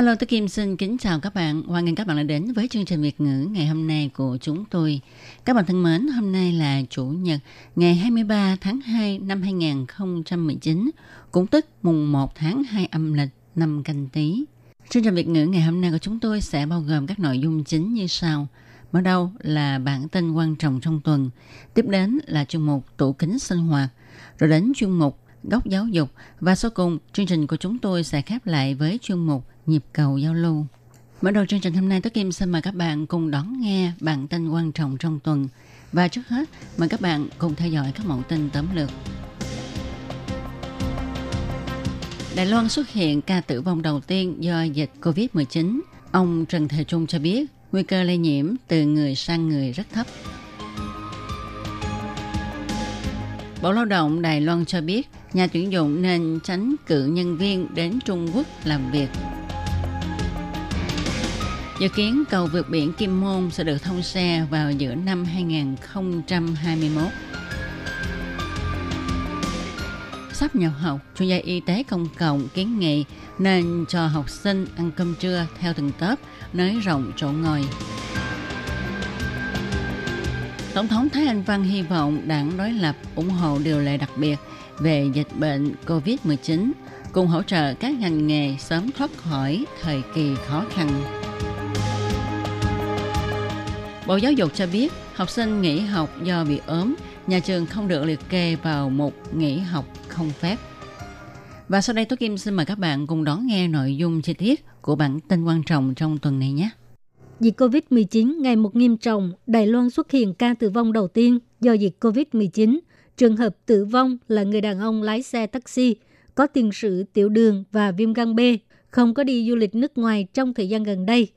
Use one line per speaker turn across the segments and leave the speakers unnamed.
Hello, tôi Kim xin kính chào các bạn. Hoan nghênh các bạn đã đến với chương trình Việt ngữ ngày hôm nay của chúng tôi. Các bạn thân mến, hôm nay là Chủ nhật ngày 23 tháng 2 năm 2019, cũng tức mùng 1 tháng 2 âm lịch năm canh tí. Chương trình Việt ngữ ngày hôm nay của chúng tôi sẽ bao gồm các nội dung chính như sau. Mở đầu là bản tin quan trọng trong tuần, tiếp đến là chuyên mục tủ kính sinh hoạt, rồi đến chuyên mục góc giáo dục và sau cùng chương trình của chúng tôi sẽ khép lại với chuyên mục nhịp cầu giao lưu. Mở đầu chương trình hôm nay, Tố Kim xin mời các bạn cùng đón nghe bản tin quan trọng trong tuần. Và trước hết, mời các bạn cùng theo dõi các mẫu tin tóm lược. Đài Loan xuất hiện ca tử vong đầu tiên do dịch COVID-19. Ông Trần Thề Trung cho biết nguy cơ lây nhiễm từ người sang người rất thấp. Bộ Lao động Đài Loan cho biết nhà tuyển dụng nên tránh cử nhân viên đến Trung Quốc làm việc. Dự kiến cầu vượt biển Kim Môn sẽ được thông xe vào giữa năm 2021. Sắp nhập học, chuyên gia y tế công cộng kiến nghị nên cho học sinh ăn cơm trưa theo từng tớp, nới rộng chỗ ngồi. Tổng thống Thái Anh Văn hy vọng đảng đối lập ủng hộ điều lệ đặc biệt về dịch bệnh COVID-19 cùng hỗ trợ các ngành nghề sớm thoát khỏi thời kỳ khó khăn. Bộ Giáo dục cho biết học sinh nghỉ học do bị ốm, nhà trường không được liệt kê vào một nghỉ học không phép. Và sau đây tôi Kim xin mời các bạn cùng đón nghe nội dung chi tiết của bản tin quan trọng trong tuần này nhé.
Dịch COVID-19 ngày một nghiêm trọng, Đài Loan xuất hiện ca tử vong đầu tiên do dịch COVID-19. Trường hợp tử vong là người đàn ông lái xe taxi, có tiền sử tiểu đường và viêm gan B, không có đi du lịch nước ngoài trong thời gian gần đây.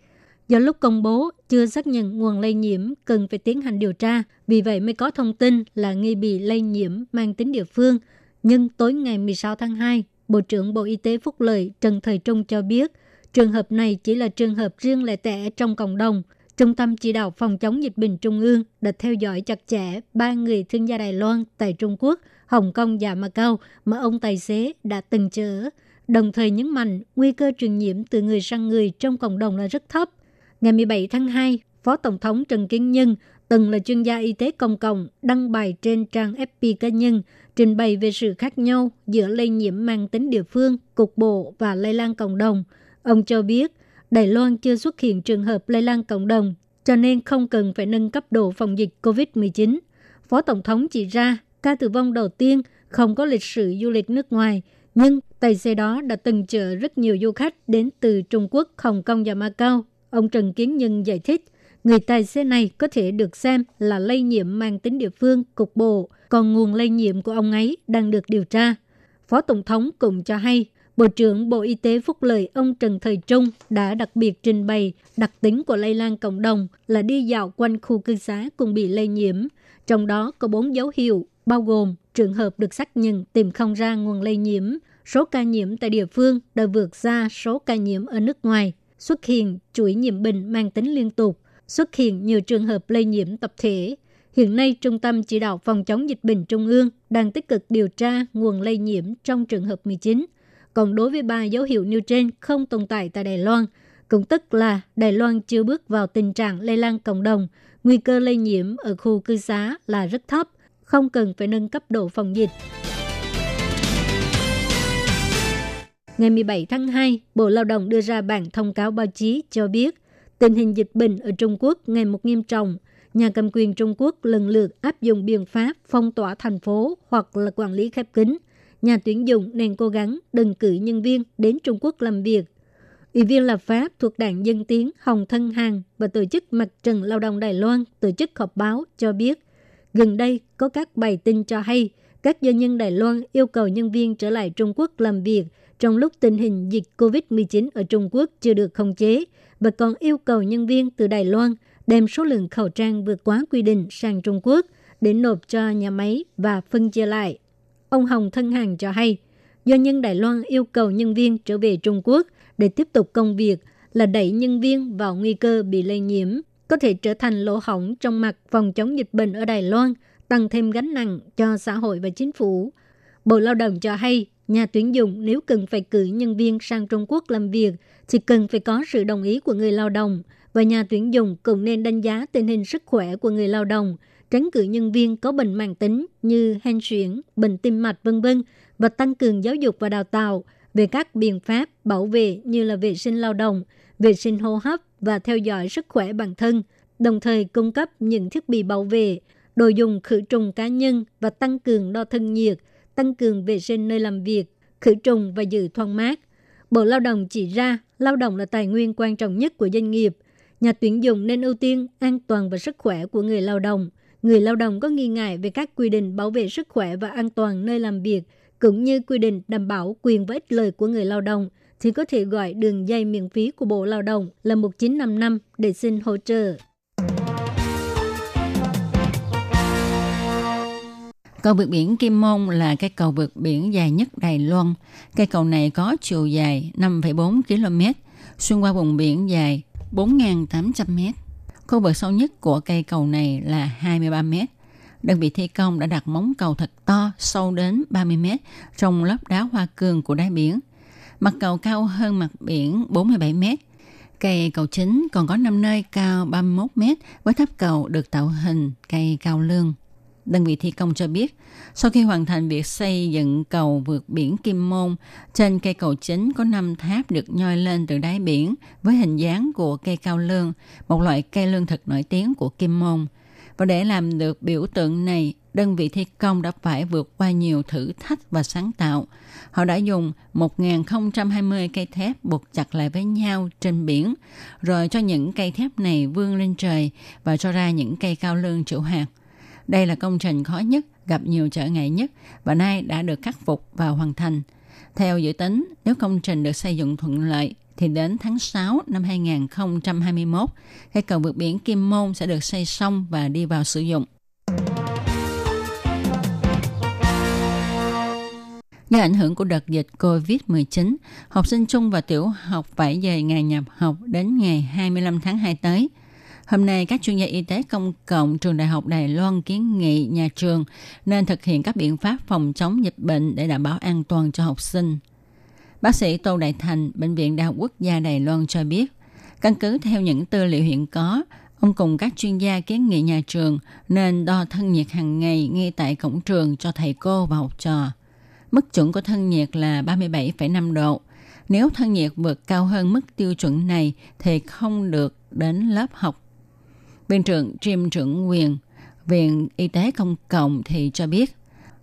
Do lúc công bố chưa xác nhận nguồn lây nhiễm cần phải tiến hành điều tra, vì vậy mới có thông tin là nghi bị lây nhiễm mang tính địa phương. Nhưng tối ngày 16 tháng 2, Bộ trưởng Bộ Y tế Phúc Lợi Trần Thời Trung cho biết – Trường hợp này chỉ là trường hợp riêng lẻ tẻ trong cộng đồng. Trung tâm chỉ đạo phòng chống dịch bệnh Trung ương đã theo dõi chặt chẽ ba người thương gia Đài Loan tại Trung Quốc, Hồng Kông và Macau mà ông tài xế đã từng chở, đồng thời nhấn mạnh nguy cơ truyền nhiễm từ người sang người trong cộng đồng là rất thấp. Ngày 17 tháng 2, Phó Tổng thống Trần Kiến Nhân, từng là chuyên gia y tế công cộng, đăng bài trên trang FB cá nhân trình bày về sự khác nhau giữa lây nhiễm mang tính địa phương, cục bộ và lây lan cộng đồng – Ông cho biết, Đài Loan chưa xuất hiện trường hợp lây lan cộng đồng, cho nên không cần phải nâng cấp độ phòng dịch COVID-19. Phó Tổng thống chỉ ra, ca tử vong đầu tiên không có lịch sử du lịch nước ngoài, nhưng tài xế đó đã từng chở rất nhiều du khách đến từ Trung Quốc, Hồng Kông và Macau. Ông Trần Kiến Nhân giải thích, người tài xế này có thể được xem là lây nhiễm mang tính địa phương, cục bộ, còn nguồn lây nhiễm của ông ấy đang được điều tra. Phó Tổng thống cũng cho hay, Bộ trưởng Bộ Y tế Phúc Lợi ông Trần Thời Trung đã đặc biệt trình bày đặc tính của lây lan cộng đồng là đi dạo quanh khu cư xá cùng bị lây nhiễm. Trong đó có bốn dấu hiệu, bao gồm trường hợp được xác nhận tìm không ra nguồn lây nhiễm, số ca nhiễm tại địa phương đã vượt xa số ca nhiễm ở nước ngoài, xuất hiện chuỗi nhiễm bệnh mang tính liên tục, xuất hiện nhiều trường hợp lây nhiễm tập thể. Hiện nay, Trung tâm Chỉ đạo Phòng chống dịch bệnh Trung ương đang tích cực điều tra nguồn lây nhiễm trong trường hợp 19 còn đối với ba dấu hiệu nêu trên không tồn tại tại Đài Loan, cũng tức là Đài Loan chưa bước vào tình trạng lây lan cộng đồng, nguy cơ lây nhiễm ở khu cư xá là rất thấp, không cần phải nâng cấp độ phòng dịch. Ngày 17 tháng 2, Bộ Lao động đưa ra bản thông cáo báo chí cho biết tình hình dịch bệnh ở Trung Quốc ngày một nghiêm trọng. Nhà cầm quyền Trung Quốc lần lượt áp dụng biện pháp phong tỏa thành phố hoặc là quản lý khép kín – nhà tuyển dụng nên cố gắng đừng cử nhân viên đến Trung Quốc làm việc. Ủy viên lập pháp thuộc đảng Dân Tiến Hồng Thân Hằng và tổ chức Mặt trận Lao động Đài Loan tổ chức họp báo cho biết, gần đây có các bài tin cho hay các doanh nhân Đài Loan yêu cầu nhân viên trở lại Trung Quốc làm việc trong lúc tình hình dịch COVID-19 ở Trung Quốc chưa được khống chế và còn yêu cầu nhân viên từ Đài Loan đem số lượng khẩu trang vượt quá quy định sang Trung Quốc để nộp cho nhà máy và phân chia lại. Ông Hồng Thân Hàng cho hay, do nhân Đài Loan yêu cầu nhân viên trở về Trung Quốc để tiếp tục công việc là đẩy nhân viên vào nguy cơ bị lây nhiễm, có thể trở thành lỗ hỏng trong mặt phòng chống dịch bệnh ở Đài Loan, tăng thêm gánh nặng cho xã hội và chính phủ. Bộ Lao động cho hay, nhà tuyển dụng nếu cần phải cử nhân viên sang Trung Quốc làm việc thì cần phải có sự đồng ý của người lao động. Và nhà tuyển dụng cũng nên đánh giá tình hình sức khỏe của người lao động, tránh cử nhân viên có bệnh mạng tính như hen suyễn, bệnh tim mạch vân vân và tăng cường giáo dục và đào tạo về các biện pháp bảo vệ như là vệ sinh lao động, vệ sinh hô hấp và theo dõi sức khỏe bản thân, đồng thời cung cấp những thiết bị bảo vệ, đồ dùng khử trùng cá nhân và tăng cường đo thân nhiệt, tăng cường vệ sinh nơi làm việc, khử trùng và giữ thoáng mát. Bộ Lao động chỉ ra, lao động là tài nguyên quan trọng nhất của doanh nghiệp. Nhà tuyển dụng nên ưu tiên an toàn và sức khỏe của người lao động. Người lao động có nghi ngại về các quy định bảo vệ sức khỏe và an toàn nơi làm việc, cũng như quy định đảm bảo quyền và ích lợi của người lao động, thì có thể gọi đường dây miễn phí của Bộ Lao động là 1955 để xin hỗ trợ.
Cầu vượt biển Kim Môn là cái cầu vượt biển dài nhất Đài Loan. Cây cầu này có chiều dài 5,4 km, xuyên qua vùng biển dài 4.800 m. Khu vực sâu nhất của cây cầu này là 23 m. Đơn vị thi công đã đặt móng cầu thật to, sâu đến 30 m trong lớp đá hoa cương của đáy biển. Mặt cầu cao hơn mặt biển 47 m. Cây cầu chính còn có 5 nơi cao 31 m với tháp cầu được tạo hình cây cao lương. Đơn vị thi công cho biết, sau khi hoàn thành việc xây dựng cầu vượt biển Kim Môn, trên cây cầu chính có 5 tháp được nhoi lên từ đáy biển với hình dáng của cây cao lương, một loại cây lương thực nổi tiếng của Kim Môn. Và để làm được biểu tượng này, đơn vị thi công đã phải vượt qua nhiều thử thách và sáng tạo. Họ đã dùng 1.020 cây thép buộc chặt lại với nhau trên biển, rồi cho những cây thép này vươn lên trời và cho ra những cây cao lương chịu hạt. Đây là công trình khó nhất, gặp nhiều trở ngại nhất và nay đã được khắc phục và hoàn thành. Theo dự tính, nếu công trình được xây dựng thuận lợi, thì đến tháng 6 năm 2021, cây cầu vượt biển Kim Môn sẽ được xây xong và đi vào sử dụng. Do ảnh hưởng của đợt dịch COVID-19, học sinh trung và tiểu học phải dời ngày nhập học đến ngày 25 tháng 2 tới – Hôm nay, các chuyên gia y tế công cộng trường Đại học Đài Loan kiến nghị nhà trường nên thực hiện các biện pháp phòng chống dịch bệnh để đảm bảo an toàn cho học sinh. Bác sĩ Tô Đại Thành, Bệnh viện Đại học Quốc gia Đài Loan cho biết, căn cứ theo những tư liệu hiện có, ông cùng các chuyên gia kiến nghị nhà trường nên đo thân nhiệt hàng ngày ngay tại cổng trường cho thầy cô và học trò. Mức chuẩn của thân nhiệt là 37,5 độ. Nếu thân nhiệt vượt cao hơn mức tiêu chuẩn này thì không được đến lớp học Viện trưởng Jim Trưởng Quyền, Viện Y tế Công cộng thì cho biết,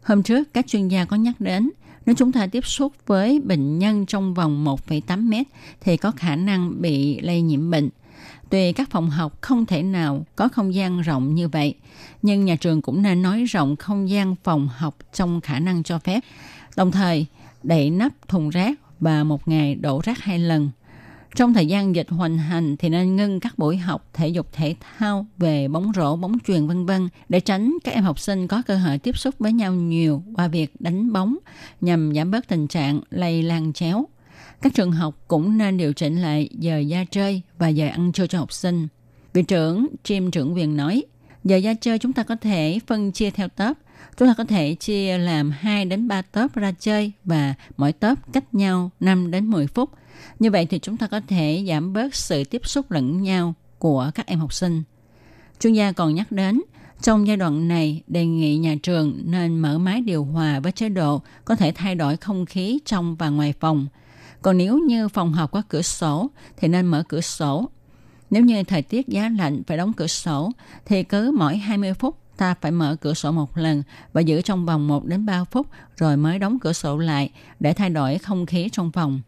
hôm trước các chuyên gia có nhắc đến nếu chúng ta tiếp xúc với bệnh nhân trong vòng 1,8 mét thì có khả năng bị lây nhiễm bệnh. Tuy các phòng học không thể nào có không gian rộng như vậy, nhưng nhà trường cũng nên nói rộng không gian phòng học trong khả năng cho phép. Đồng thời, đậy nắp thùng rác và một ngày đổ rác hai lần. Trong thời gian dịch hoành hành thì nên ngưng các buổi học thể dục thể thao về bóng rổ, bóng truyền vân vân để tránh các em học sinh có cơ hội tiếp xúc với nhau nhiều qua việc đánh bóng nhằm giảm bớt tình trạng lây lan chéo. Các trường học cũng nên điều chỉnh lại giờ ra chơi và giờ ăn trưa cho học sinh. Viện trưởng Jim trưởng quyền nói, giờ ra chơi chúng ta có thể phân chia theo tớp. Chúng ta có thể chia làm 2 đến 3 tớp ra chơi và mỗi tớp cách nhau 5 đến 10 phút như vậy thì chúng ta có thể giảm bớt sự tiếp xúc lẫn nhau của các em học sinh. Chuyên gia còn nhắc đến, trong giai đoạn này, đề nghị nhà trường nên mở máy điều hòa với chế độ có thể thay đổi không khí trong và ngoài phòng. Còn nếu như phòng học có cửa sổ thì nên mở cửa sổ. Nếu như thời tiết giá lạnh phải đóng cửa sổ thì cứ mỗi 20 phút ta phải mở cửa sổ một lần và giữ trong vòng 1 đến 3 phút rồi mới đóng cửa sổ lại để thay đổi không khí trong phòng.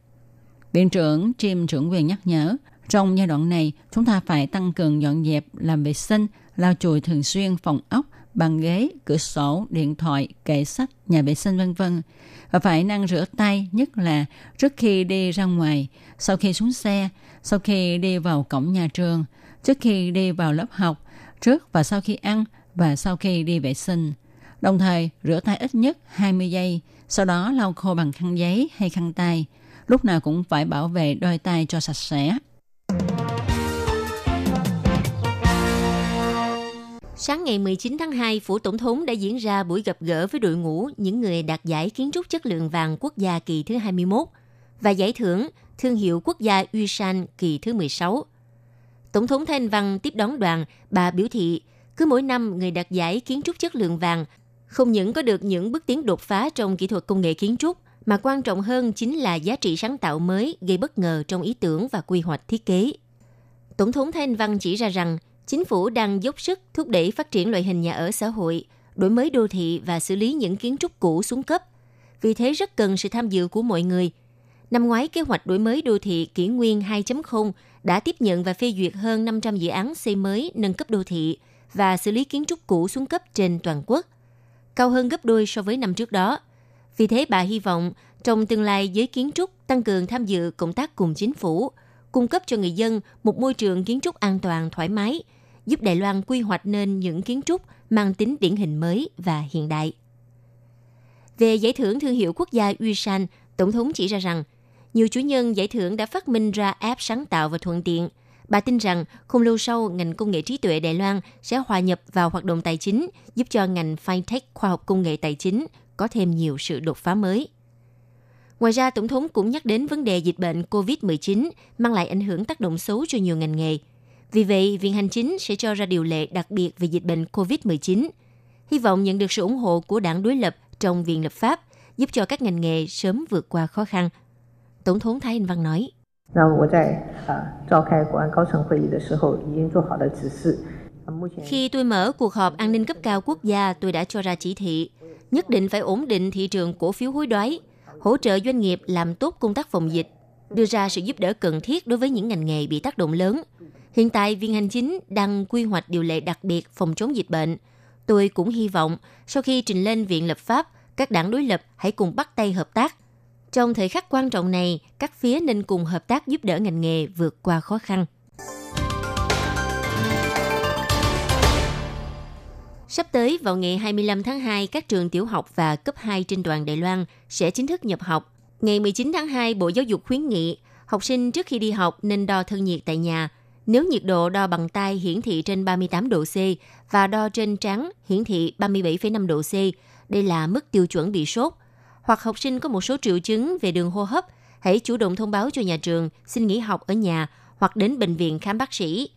Viện trưởng Jim trưởng quyền nhắc nhở, trong giai đoạn này, chúng ta phải tăng cường dọn dẹp, làm vệ sinh, lau chùi thường xuyên phòng ốc bàn ghế, cửa sổ, điện thoại, kệ sách, nhà vệ sinh vân vân và phải năng rửa tay nhất là trước khi đi ra ngoài, sau khi xuống xe, sau khi đi vào cổng nhà trường, trước khi đi vào lớp học, trước và sau khi ăn và sau khi đi vệ sinh. Đồng thời rửa tay ít nhất 20 giây, sau đó lau khô bằng khăn giấy hay khăn tay. Lúc nào cũng phải bảo vệ đôi tay cho sạch sẽ.
Sáng ngày 19 tháng 2, Phủ Tổng thống đã diễn ra buổi gặp gỡ với đội ngũ những người đạt giải kiến trúc chất lượng vàng quốc gia kỳ thứ 21 và giải thưởng thương hiệu quốc gia Yushan kỳ thứ 16. Tổng thống Thanh Văn tiếp đón đoàn, bà biểu thị cứ mỗi năm người đạt giải kiến trúc chất lượng vàng không những có được những bước tiến đột phá trong kỹ thuật công nghệ kiến trúc, mà quan trọng hơn chính là giá trị sáng tạo mới gây bất ngờ trong ý tưởng và quy hoạch thiết kế. Tổng thống Thanh Văn chỉ ra rằng chính phủ đang dốc sức thúc đẩy phát triển loại hình nhà ở xã hội, đổi mới đô thị và xử lý những kiến trúc cũ xuống cấp. Vì thế rất cần sự tham dự của mọi người. Năm ngoái, kế hoạch đổi mới đô thị kỷ nguyên 2.0 đã tiếp nhận và phê duyệt hơn 500 dự án xây mới nâng cấp đô thị và xử lý kiến trúc cũ xuống cấp trên toàn quốc, cao hơn gấp đôi so với năm trước đó. Vì thế bà hy vọng trong tương lai giới kiến trúc tăng cường tham dự công tác cùng chính phủ, cung cấp cho người dân một môi trường kiến trúc an toàn, thoải mái, giúp Đài Loan quy hoạch nên những kiến trúc mang tính điển hình mới và hiện đại. Về giải thưởng thương hiệu quốc gia Uy San, Tổng thống chỉ ra rằng nhiều chủ nhân giải thưởng đã phát minh ra app sáng tạo và thuận tiện. Bà tin rằng không lâu sau, ngành công nghệ trí tuệ Đài Loan sẽ hòa nhập vào hoạt động tài chính, giúp cho ngành fintech khoa học công nghệ tài chính có thêm nhiều sự đột phá mới. Ngoài ra, Tổng thống cũng nhắc đến vấn đề dịch bệnh COVID-19 mang lại ảnh hưởng tác động xấu cho nhiều ngành nghề – vì vậy, Viện Hành Chính sẽ cho ra điều lệ đặc biệt về dịch bệnh COVID-19. Hy vọng nhận được sự ủng hộ của đảng đối lập trong Viện Lập pháp, giúp cho các ngành nghề sớm vượt qua khó khăn. Tổng thống Thái Anh Văn nói. Khi tôi mở cuộc họp an ninh cấp cao quốc gia, tôi đã cho ra chỉ thị nhất định phải ổn định thị trường cổ phiếu hối đoái, hỗ trợ doanh nghiệp làm tốt công tác phòng dịch, đưa ra sự giúp đỡ cần thiết đối với những ngành nghề bị tác động lớn, Hiện tại, Viện Hành Chính đang quy hoạch điều lệ đặc biệt phòng chống dịch bệnh. Tôi cũng hy vọng sau khi trình lên Viện Lập pháp, các đảng đối lập hãy cùng bắt tay hợp tác. Trong thời khắc quan trọng này, các phía nên cùng hợp tác giúp đỡ ngành nghề vượt qua khó khăn. Sắp tới vào ngày 25 tháng 2, các trường tiểu học và cấp 2 trên toàn Đài Loan sẽ chính thức nhập học. Ngày 19 tháng 2, Bộ Giáo dục khuyến nghị học sinh trước khi đi học nên đo thân nhiệt tại nhà – nếu nhiệt độ đo bằng tay hiển thị trên 38 độ C và đo trên trán hiển thị 37,5 độ C, đây là mức tiêu chuẩn bị sốt. Hoặc học sinh có một số triệu chứng về đường hô hấp, hãy chủ động thông báo cho nhà trường xin nghỉ học ở nhà hoặc đến bệnh viện khám bác sĩ.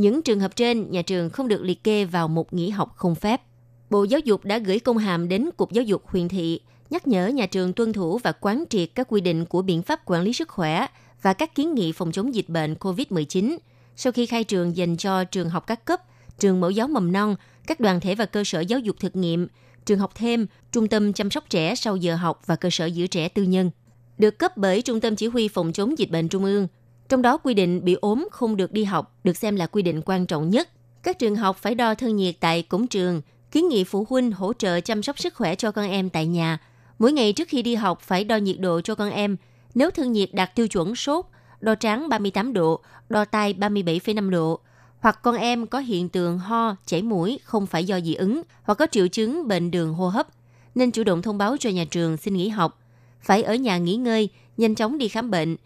Những trường hợp trên, nhà trường không được liệt kê vào một nghỉ học không phép. Bộ Giáo dục đã gửi công hàm đến Cục Giáo dục huyện thị, nhắc nhở nhà trường tuân thủ và quán triệt các quy định của biện pháp quản lý sức khỏe và các kiến nghị phòng chống dịch bệnh COVID-19 – sau khi khai trường dành cho trường học các cấp, trường mẫu giáo mầm non, các đoàn thể và cơ sở giáo dục thực nghiệm, trường học thêm, trung tâm chăm sóc trẻ sau giờ học và cơ sở giữ trẻ tư nhân. Được cấp bởi Trung tâm Chỉ huy Phòng chống dịch bệnh Trung ương. Trong đó quy định bị ốm không được đi học được xem là quy định quan trọng nhất. Các trường học phải đo thân nhiệt tại cổng trường, kiến nghị phụ huynh hỗ trợ chăm sóc sức khỏe cho con em tại nhà. Mỗi ngày trước khi đi học phải đo nhiệt độ cho con em. Nếu thân nhiệt đạt tiêu chuẩn sốt, đo trắng 38 độ, đo tai 37,5 độ, hoặc con em có hiện tượng ho, chảy mũi không phải do dị ứng hoặc có triệu chứng bệnh đường hô hấp, nên chủ động thông báo cho nhà trường xin nghỉ học. Phải ở nhà nghỉ ngơi, nhanh chóng đi khám bệnh.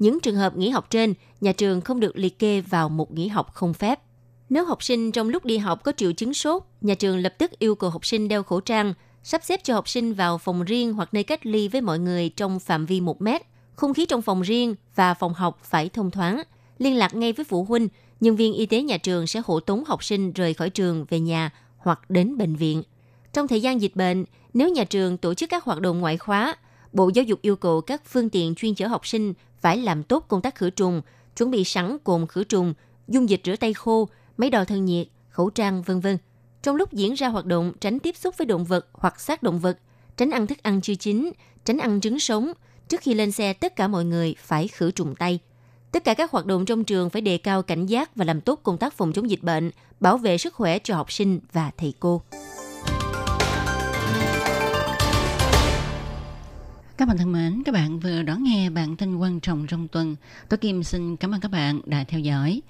Những trường hợp nghỉ học trên, nhà trường không được liệt kê vào một nghỉ học không phép. Nếu học sinh trong lúc đi học có triệu chứng sốt, nhà trường lập tức yêu cầu học sinh đeo khẩu trang, sắp xếp cho học sinh vào phòng riêng hoặc nơi cách ly với mọi người trong phạm vi 1 mét không khí trong phòng riêng và phòng học phải thông thoáng. Liên lạc ngay với phụ huynh, nhân viên y tế nhà trường sẽ hộ tống học sinh rời khỏi trường về nhà hoặc đến bệnh viện. Trong thời gian dịch bệnh, nếu nhà trường tổ chức các hoạt động ngoại khóa, Bộ Giáo dục yêu cầu các phương tiện chuyên chở học sinh phải làm tốt công tác khử trùng, chuẩn bị sẵn cồn khử trùng, dung dịch rửa tay khô, máy đo thân nhiệt, khẩu trang, vân vân. Trong lúc diễn ra hoạt động, tránh tiếp xúc với động vật hoặc xác động vật, tránh ăn thức ăn chưa chín, tránh ăn trứng sống, Trước khi lên xe, tất cả mọi người phải khử trùng tay. Tất cả các hoạt động trong trường phải đề cao cảnh giác và làm tốt công tác phòng chống dịch bệnh, bảo vệ sức khỏe cho học sinh và thầy cô.
Các bạn thân mến, các bạn vừa đón nghe bản tin quan trọng trong tuần. Tôi Kim xin cảm ơn các bạn đã theo dõi.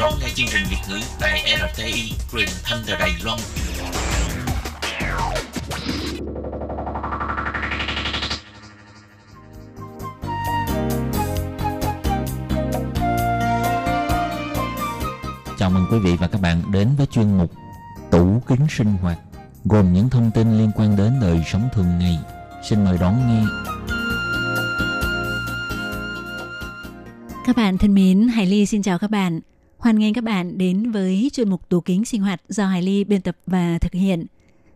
Đón nghe chương trình Việt ngữ tại RTI truyền thanh từ Đài Loan. Chào mừng quý vị và các bạn đến với chuyên mục Tủ kính sinh hoạt gồm những thông tin liên quan đến đời sống thường ngày. Xin mời đón nghe.
Các bạn thân mến, Hải Ly xin chào các bạn. Hoan nghênh các bạn đến với chuyên mục tủ kính sinh hoạt do Hải Ly biên tập và thực hiện.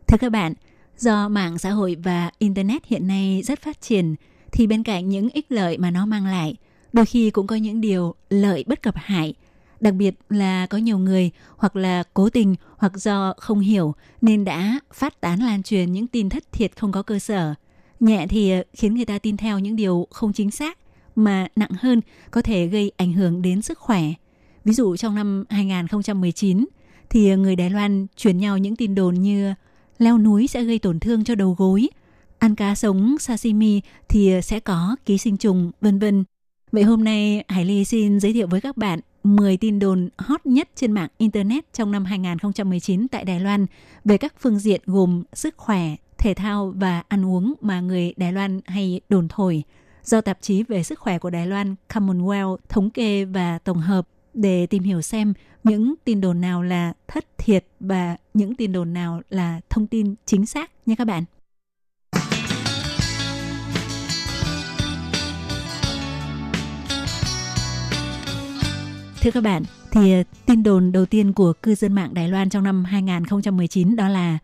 Thưa các bạn, do mạng xã hội và Internet hiện nay rất phát triển, thì bên cạnh những ích lợi mà nó mang lại, đôi khi cũng có những điều lợi bất cập hại. Đặc biệt là có nhiều người hoặc là cố tình hoặc do không hiểu nên đã phát tán lan truyền những tin thất thiệt không có cơ sở. Nhẹ thì khiến người ta tin theo những điều không chính xác, mà nặng hơn có thể gây ảnh hưởng đến sức khỏe. Ví dụ trong năm 2019 thì người Đài Loan truyền nhau những tin đồn như leo núi sẽ gây tổn thương cho đầu gối, ăn cá sống sashimi thì sẽ có ký sinh trùng, vân vân. Vậy hôm nay Hải Ly xin giới thiệu với các bạn 10 tin đồn hot nhất trên mạng Internet trong năm 2019 tại Đài Loan về các phương diện gồm sức khỏe, thể thao và ăn uống mà người Đài Loan hay đồn thổi do tạp chí về sức khỏe của Đài Loan Commonwealth thống kê và tổng hợp để tìm hiểu xem những tin đồn nào là thất thiệt và những tin đồn nào là thông tin chính xác nha các bạn. Thưa các bạn, thì ờ, tin đồn đầu tiên của cư dân mạng Đài Loan trong năm 2019 đó là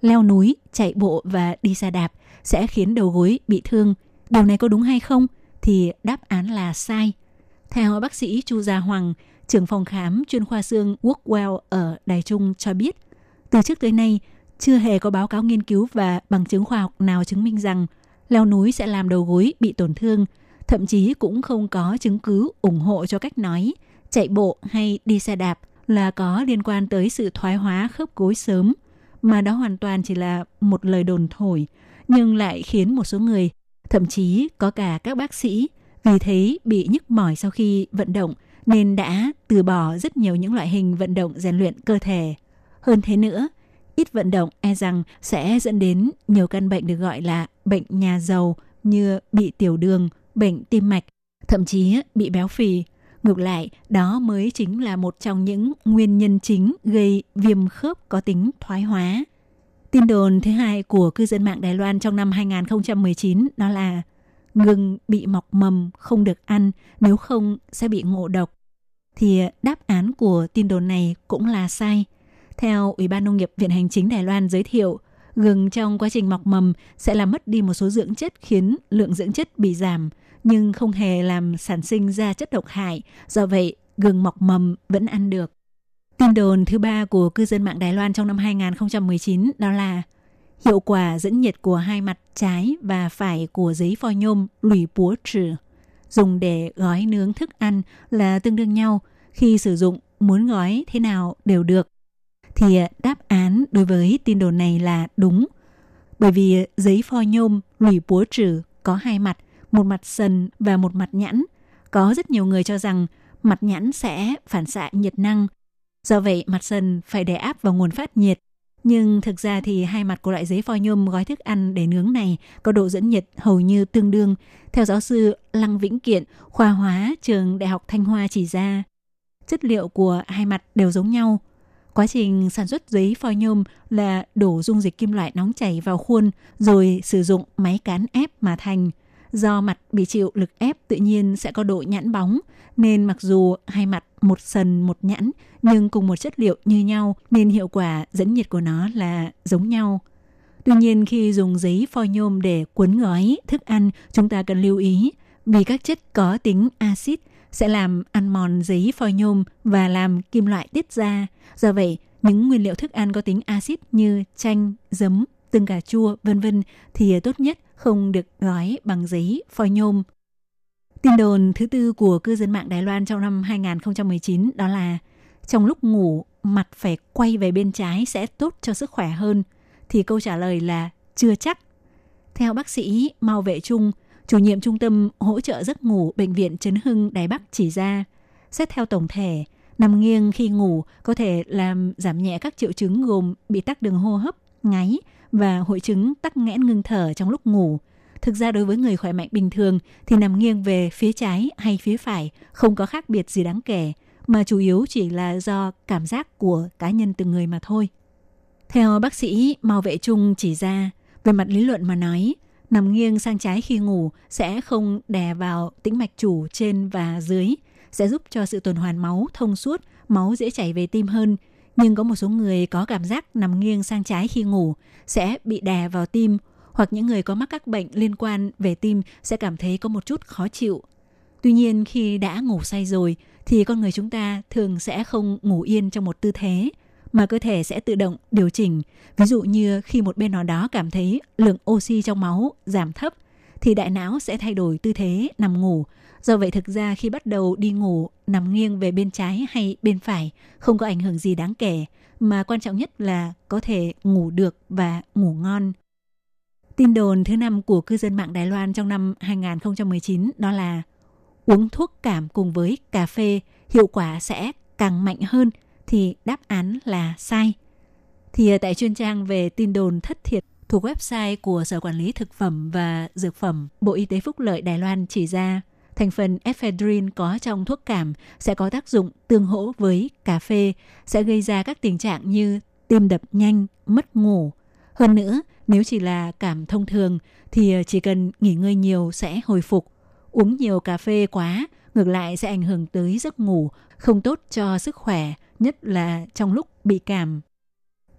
leo núi, chạy bộ và đi xe đạp sẽ khiến đầu gối bị thương. Điều này có đúng hay không? Thì đáp án là sai. Theo bác sĩ Chu Gia Hoàng, trưởng phòng khám chuyên khoa xương Workwell ở Đài Trung cho biết, từ trước tới nay, chưa hề có báo cáo nghiên cứu và bằng chứng khoa học nào chứng minh rằng leo núi sẽ làm đầu gối bị tổn thương. Thậm chí cũng không có chứng cứ ủng hộ cho cách nói chạy bộ hay đi xe đạp là có liên quan tới sự thoái hóa khớp gối sớm, mà đó hoàn toàn chỉ là một lời đồn thổi, nhưng lại khiến một số người, thậm chí có cả các bác sĩ, vì thế bị nhức mỏi sau khi vận động nên đã từ bỏ rất nhiều những loại hình vận động rèn luyện cơ thể. Hơn thế nữa, ít vận động e rằng sẽ dẫn đến nhiều căn bệnh được gọi là bệnh nhà giàu như bị tiểu đường, bệnh tim mạch, thậm chí bị béo phì. Ngược lại, đó mới chính là một trong những nguyên nhân chính gây viêm khớp có tính thoái hóa. Tin đồn thứ hai của cư dân mạng Đài Loan trong năm 2019 đó là gừng bị mọc mầm không được ăn, nếu không sẽ bị ngộ độc. Thì đáp án của tin đồn này cũng là sai. Theo Ủy ban Nông nghiệp Viện Hành chính Đài Loan giới thiệu, gừng trong quá trình mọc mầm sẽ làm mất đi một số dưỡng chất khiến lượng dưỡng chất bị giảm, nhưng không hề làm sản sinh ra chất độc hại. Do vậy, gừng mọc mầm vẫn ăn được. Tin đồn thứ ba của cư dân mạng Đài Loan trong năm 2019 đó là hiệu quả dẫn nhiệt của hai mặt trái và phải của giấy phoi nhôm lùi búa trừ dùng để gói nướng thức ăn là tương đương nhau. Khi sử dụng, muốn gói thế nào đều được. Thì à, đáp án đối với tin đồn này là đúng. Bởi vì à, giấy pho nhôm lùi búa trừ có hai mặt, một mặt sần và một mặt nhẵn. Có rất nhiều người cho rằng mặt nhẵn sẽ phản xạ nhiệt năng. Do vậy, mặt sần phải đè áp vào nguồn phát nhiệt nhưng thực ra thì hai mặt của loại giấy phoi nhôm gói thức ăn để nướng này có độ dẫn nhiệt hầu như tương đương. Theo giáo sư Lăng Vĩnh Kiện, khoa hóa trường Đại học Thanh Hoa chỉ ra, chất liệu của hai mặt đều giống nhau. Quá trình sản xuất giấy phoi nhôm là đổ dung dịch kim loại nóng chảy vào khuôn rồi sử dụng máy cán ép mà thành. Do mặt bị chịu lực ép tự nhiên sẽ có độ nhẵn bóng, nên mặc dù hai mặt một sần một nhẵn nhưng cùng một chất liệu như nhau nên hiệu quả dẫn nhiệt của nó là giống nhau. Tuy nhiên khi dùng giấy phoi nhôm để cuốn gói thức ăn, chúng ta cần lưu ý vì các chất có tính axit sẽ làm ăn mòn giấy phoi nhôm và làm kim loại tiết ra. Do vậy, những nguyên liệu thức ăn có tính axit như chanh, giấm, tương cà chua, vân vân thì tốt nhất không được gói bằng giấy phôi nhôm. Tin đồn thứ tư của cư dân mạng Đài Loan trong năm 2019 đó là trong lúc ngủ mặt phải quay về bên trái sẽ tốt cho sức khỏe hơn thì câu trả lời là chưa chắc. Theo bác sĩ Mao Vệ Trung, chủ nhiệm trung tâm hỗ trợ giấc ngủ bệnh viện Trấn Hưng Đài Bắc chỉ ra, xét theo tổng thể, nằm nghiêng khi ngủ có thể làm giảm nhẹ các triệu chứng gồm bị tắc đường hô hấp, ngáy và hội chứng tắc nghẽn ngưng thở trong lúc ngủ. Thực ra đối với người khỏe mạnh bình thường thì nằm nghiêng về phía trái hay phía phải không có khác biệt gì đáng kể, mà chủ yếu chỉ là do cảm giác của cá nhân từng người mà thôi. Theo bác sĩ Mao Vệ Trung chỉ ra, về mặt lý luận mà nói, nằm nghiêng sang trái khi ngủ sẽ không đè vào tĩnh mạch chủ trên và dưới, sẽ giúp cho sự tuần hoàn máu thông suốt, máu dễ chảy về tim hơn. Nhưng có một số người có cảm giác nằm nghiêng sang trái khi ngủ sẽ bị đè vào tim, hoặc những người có mắc các bệnh liên quan về tim sẽ cảm thấy có một chút khó chịu. Tuy nhiên khi đã ngủ say rồi thì con người chúng ta thường sẽ không ngủ yên trong một tư thế mà cơ thể sẽ tự động điều chỉnh. Ví dụ như khi một bên nào đó cảm thấy lượng oxy trong máu giảm thấp thì đại não sẽ thay đổi tư thế nằm ngủ. Do vậy thực ra khi bắt đầu đi ngủ, nằm nghiêng về bên trái hay bên phải không có ảnh hưởng gì đáng kể, mà quan trọng nhất là có thể ngủ được và ngủ ngon. Tin đồn thứ năm của cư dân mạng Đài Loan trong năm 2019 đó là uống thuốc cảm cùng với cà phê hiệu quả sẽ càng mạnh hơn thì đáp án là sai. Thì à, tại chuyên trang về tin đồn thất thiệt thuộc website của Sở Quản lý Thực phẩm và Dược phẩm, Bộ Y tế Phúc lợi Đài Loan chỉ ra thành phần ephedrine có trong thuốc cảm sẽ có tác dụng tương hỗ với cà phê, sẽ gây ra các tình trạng như tim đập nhanh, mất ngủ. Hơn nữa, nếu chỉ là cảm thông thường thì ờ, chỉ cần nghỉ ngơi nhiều sẽ hồi phục. Uống nhiều cà phê quá ngược lại sẽ ảnh hưởng tới giấc ngủ, không tốt cho sức khỏe, nhất là trong lúc bị cảm.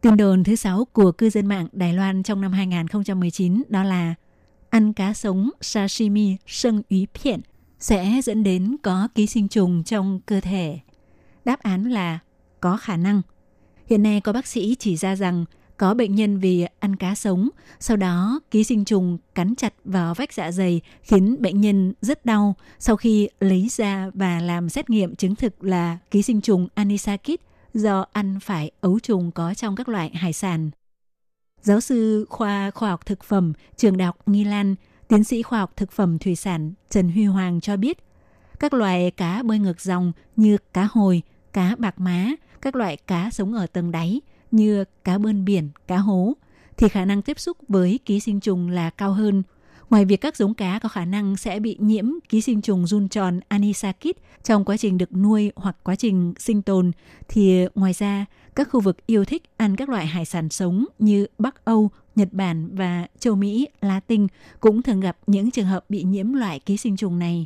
Tin đồn thứ sáu của cư dân mạng Đài Loan trong năm 2019 đó là ăn cá sống sashimi sân úy phiện sẽ dẫn đến có ký sinh trùng trong cơ thể. Đáp án là có khả năng. Hiện nay có bác sĩ chỉ ra rằng có bệnh nhân vì ăn cá sống, sau đó ký sinh trùng cắn chặt vào vách dạ dày khiến bệnh nhân rất đau. Sau khi lấy ra và làm xét nghiệm chứng thực là ký sinh trùng anisakis do ăn phải ấu trùng có trong các loại hải sản. Giáo sư khoa khoa học thực phẩm trường đại học Nghi Lan, tiến sĩ khoa học thực phẩm thủy sản Trần Huy Hoàng cho biết, các loài cá bơi ngược dòng như cá hồi, cá bạc má, các loại cá sống ở tầng đáy – như cá bơn biển, cá hố thì khả năng tiếp xúc với ký sinh trùng là cao hơn. Ngoài việc các giống cá có khả năng sẽ bị nhiễm ký sinh trùng run tròn anisakis trong quá trình được nuôi hoặc quá trình sinh tồn, thì ngoài ra các khu vực yêu thích ăn các loại hải sản sống như Bắc Âu, Nhật Bản và châu Mỹ, Latin cũng thường gặp những trường hợp bị nhiễm loại ký sinh trùng này.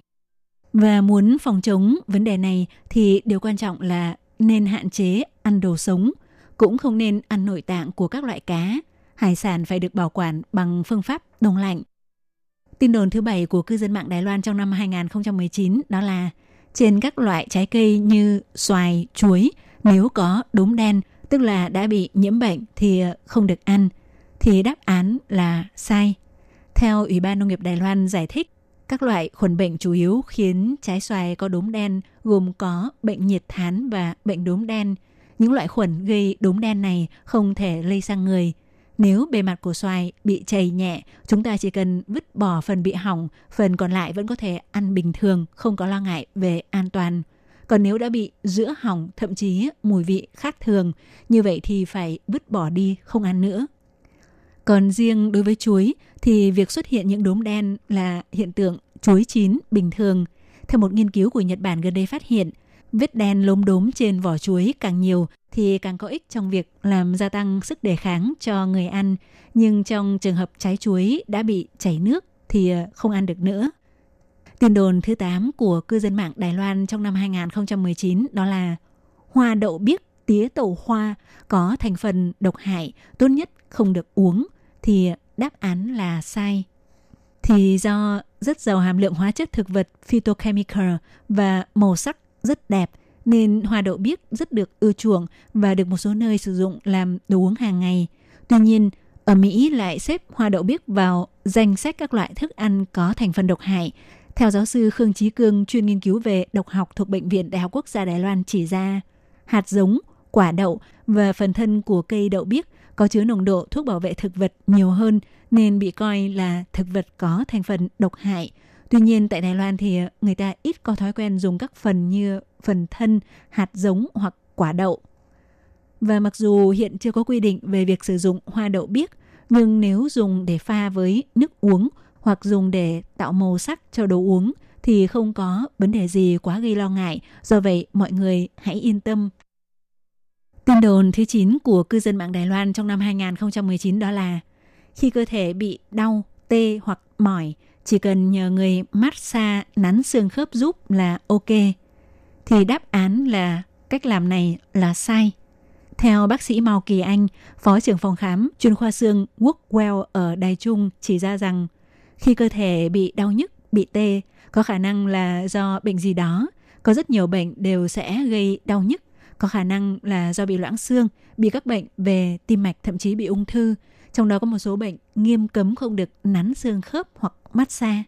Và muốn phòng chống vấn đề này thì điều quan trọng là nên hạn chế ăn đồ sống – cũng không nên ăn nội tạng của các loại cá. Hải sản phải được bảo quản bằng phương pháp đông lạnh. Tin đồn thứ bảy của cư dân mạng Đài Loan trong năm 2019 đó là trên các loại trái cây như xoài, chuối, nếu có đốm đen, tức là đã bị nhiễm bệnh thì không được ăn, thì đáp án là sai. Theo Ủy ban Nông nghiệp Đài Loan giải thích, các loại khuẩn bệnh chủ yếu khiến trái xoài có đốm đen gồm có bệnh nhiệt thán và bệnh đốm đen – những loại khuẩn gây đốm đen này không thể lây sang người. Nếu bề mặt của xoài bị chảy nhẹ, chúng ta chỉ cần vứt bỏ phần bị hỏng, phần còn lại vẫn có thể ăn bình thường, không có lo ngại về an toàn. Còn nếu đã bị giữa hỏng, thậm chí mùi vị khác thường, như vậy thì phải vứt bỏ đi, không ăn nữa. Còn riêng đối với chuối thì việc xuất hiện những đốm đen là hiện tượng chuối chín bình thường. Theo một nghiên cứu của Nhật Bản gần đây phát hiện, Vết đen lốm đốm trên vỏ chuối càng nhiều thì càng có ích trong việc làm gia tăng sức đề kháng cho người ăn. Nhưng trong trường hợp trái chuối đã bị chảy nước thì ờ, không ăn được nữa. Tin đồn thứ 8 của cư dân mạng Đài Loan trong năm 2019 đó là hoa đậu biếc tía tàu hoa có thành phần độc hại, tốt nhất không được uống thì đáp án là sai. Thì do rất giàu hàm lượng hóa chất thực vật phytochemical và màu sắc rất đẹp nên hoa đậu biếc rất được ưa chuộng và được một số nơi sử dụng làm đồ uống hàng ngày. Tuy nhiên, ở Mỹ lại xếp hoa đậu biếc vào danh sách các loại thức ăn có thành phần độc hại. Theo giáo sư Khương Chí Cương, chuyên nghiên cứu về độc học thuộc Bệnh viện Đại học Quốc gia Đài Loan chỉ ra, hạt giống, quả đậu và phần thân của cây đậu biếc có chứa nồng độ thuốc bảo vệ thực vật nhiều hơn nên bị coi là thực vật có thành phần độc hại. Tuy nhiên tại Đài Loan thì ờ, người ta ít có thói quen dùng các phần như phần thân, hạt giống hoặc quả đậu. Và mặc dù hiện chưa có quy định về việc sử dụng hoa đậu biếc, nhưng nếu dùng để pha với nước uống hoặc dùng để tạo màu sắc cho đồ uống thì không có vấn đề gì quá gây lo ngại. Do vậy, mọi người hãy yên tâm. Tin đồn thứ 9 của cư dân mạng Đài Loan trong năm 2019 đó là khi cơ thể bị đau, tê hoặc mỏi, chỉ cần nhờ người massage nắn xương khớp giúp là ok. Thì đáp án là cách làm này là sai. Theo bác sĩ Mao Kỳ Anh, Phó trưởng phòng khám chuyên khoa xương Workwell ở Đài Trung chỉ ra rằng khi cơ thể bị đau nhức, bị tê, có khả năng là do bệnh gì đó. Có rất nhiều bệnh đều sẽ gây đau nhức, có khả năng là do bị loãng xương, bị các bệnh về tim mạch thậm chí bị ung thư. Trong đó có một số bệnh nghiêm cấm không được nắn xương khớp hoặc massage.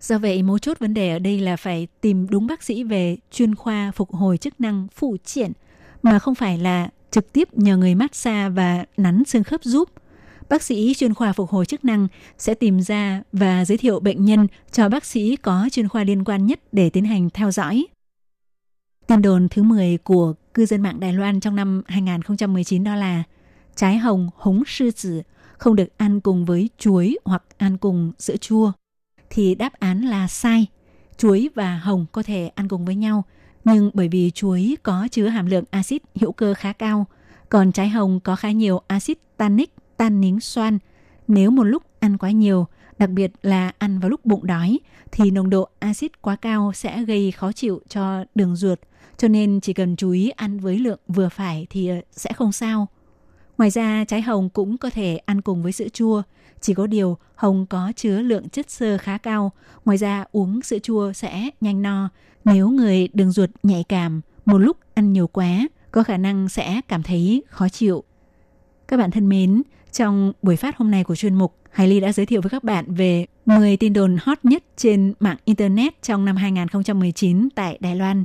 Do vậy, mấu chốt vấn đề ở đây là phải tìm đúng bác sĩ về chuyên khoa phục hồi chức năng phụ triển, mà không phải là trực tiếp nhờ người massage và nắn xương khớp giúp. Bác sĩ chuyên khoa phục hồi chức năng sẽ tìm ra và giới thiệu bệnh nhân cho bác sĩ có chuyên khoa liên quan nhất để tiến hành theo dõi. Tin đồn thứ 10 của cư dân mạng Đài Loan trong năm 2019 đó là trái hồng húng sư tử không được ăn cùng với chuối hoặc ăn cùng sữa chua. Thì đáp án là sai. Chuối và hồng có thể ăn cùng với nhau, nhưng bởi vì chuối có chứa hàm lượng axit hữu cơ khá cao, còn trái hồng có khá nhiều axit tannic, tan nính xoan. Nếu một lúc ăn quá nhiều, đặc biệt là ăn vào lúc bụng đói, thì nồng độ axit quá cao sẽ gây khó chịu cho đường ruột, cho nên chỉ cần chú ý ăn với lượng vừa phải thì ờ, sẽ không sao. Ngoài ra, trái hồng cũng có thể ăn cùng với sữa chua. Chỉ có điều, hồng có chứa lượng chất xơ khá cao. Ngoài ra, uống sữa chua sẽ nhanh no. Nếu người đường ruột nhạy cảm, một lúc ăn nhiều quá, có khả năng sẽ cảm thấy khó chịu. Các bạn thân mến, trong buổi phát hôm nay của chuyên mục, Hải Ly đã giới thiệu với các bạn về 10 tin đồn hot nhất trên mạng Internet trong năm 2019 tại Đài Loan.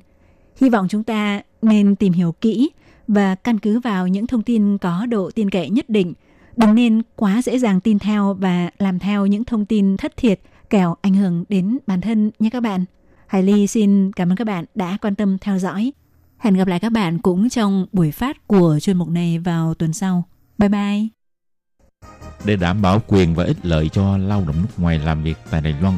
Hy vọng chúng ta nên tìm hiểu kỹ và căn cứ vào những thông tin có độ tin cậy nhất định. Đừng nên quá dễ dàng tin theo và làm theo những thông tin thất thiệt kẻo ảnh hưởng đến bản thân nhé các bạn. Hải Ly xin cảm ơn các bạn đã quan tâm theo dõi. Hẹn gặp lại các bạn cũng trong buổi phát của chuyên mục này vào tuần sau. Bye bye!
Để đảm bảo quyền và ích lợi cho lao động nước ngoài làm việc tại Đài Loan,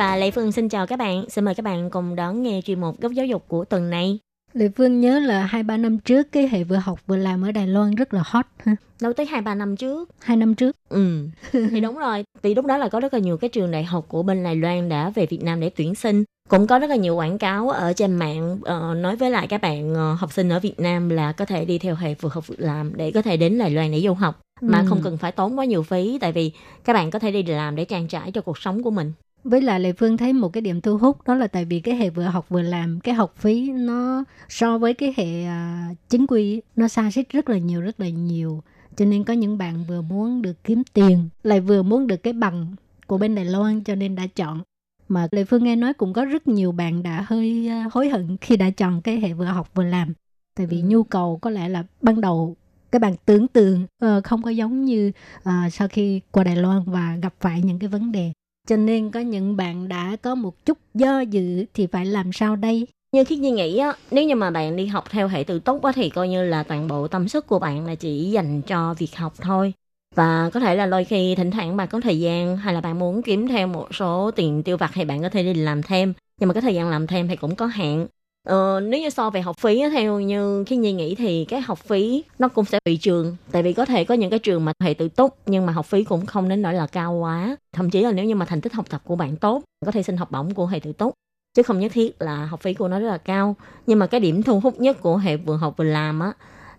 Và Lệ Phương xin chào các bạn. Xin mời các bạn cùng đón nghe chuyên mục góc giáo dục của tuần này.
Lệ Phương nhớ là hai ba năm trước cái hệ vừa học vừa làm ở Đài Loan rất là hot ha.
Đâu tới 2-3 năm trước.
Hai năm trước.
Ừ, thì đúng rồi. Vì lúc đó là có rất là nhiều cái trường đại học của bên Đài Loan đã về Việt Nam để tuyển sinh. Cũng có rất là nhiều quảng cáo ở trên mạng ờ, nói với lại các bạn ờ, học sinh ở Việt Nam là có thể đi theo hệ vừa học vừa làm để có thể đến Đài Loan để du học. Mà
Ừ.
không cần phải tốn quá nhiều phí tại vì các bạn có thể đi làm để trang trải cho cuộc sống của mình.
Với lại Lệ Phương thấy một cái điểm thu hút đó là tại vì cái hệ vừa học vừa làm cái học phí nó so với cái hệ à, chính quy nó xa xích rất là nhiều rất là nhiều. Cho nên có những bạn vừa muốn được kiếm tiền lại vừa muốn được cái bằng của bên Đài Loan cho nên đã chọn. Mà Lệ Phương nghe nói cũng có rất nhiều bạn đã hơi à, hối hận khi đã chọn cái hệ vừa học vừa làm. Tại vì
Ừ.
nhu cầu có lẽ là ban đầu các bạn tưởng tượng ờ, không có giống như à, sau khi qua Đài Loan và gặp phải những cái vấn đề cho nên có những bạn đã có một chút do dự thì phải làm sao đây
Như khi Nhi nghĩ á, nếu như mà bạn đi học theo hệ tự tốt á, thì coi như là toàn bộ tâm sức của bạn là chỉ dành cho việc học thôi. Và có thể là đôi khi thỉnh thoảng bạn có thời gian hay là bạn muốn kiếm thêm một số tiền tiêu vặt thì bạn có thể đi làm thêm. Nhưng mà cái thời gian làm thêm thì cũng có hạn. Ờ, nếu như so về học phí theo như khi Nhi nghĩ thì cái học phí nó cũng sẽ tùy trường. Tại vì có thể có những cái trường mà thầy tự túc nhưng mà học phí cũng không đến nỗi là cao quá. Thậm chí là nếu như mà thành tích học tập của bạn tốt, có thể xin học bổng của thầy tự túc chứ không nhất thiết là học phí của nó rất là cao nhưng mà cái điểm thu hút nhất của hệ vừa học vừa làm á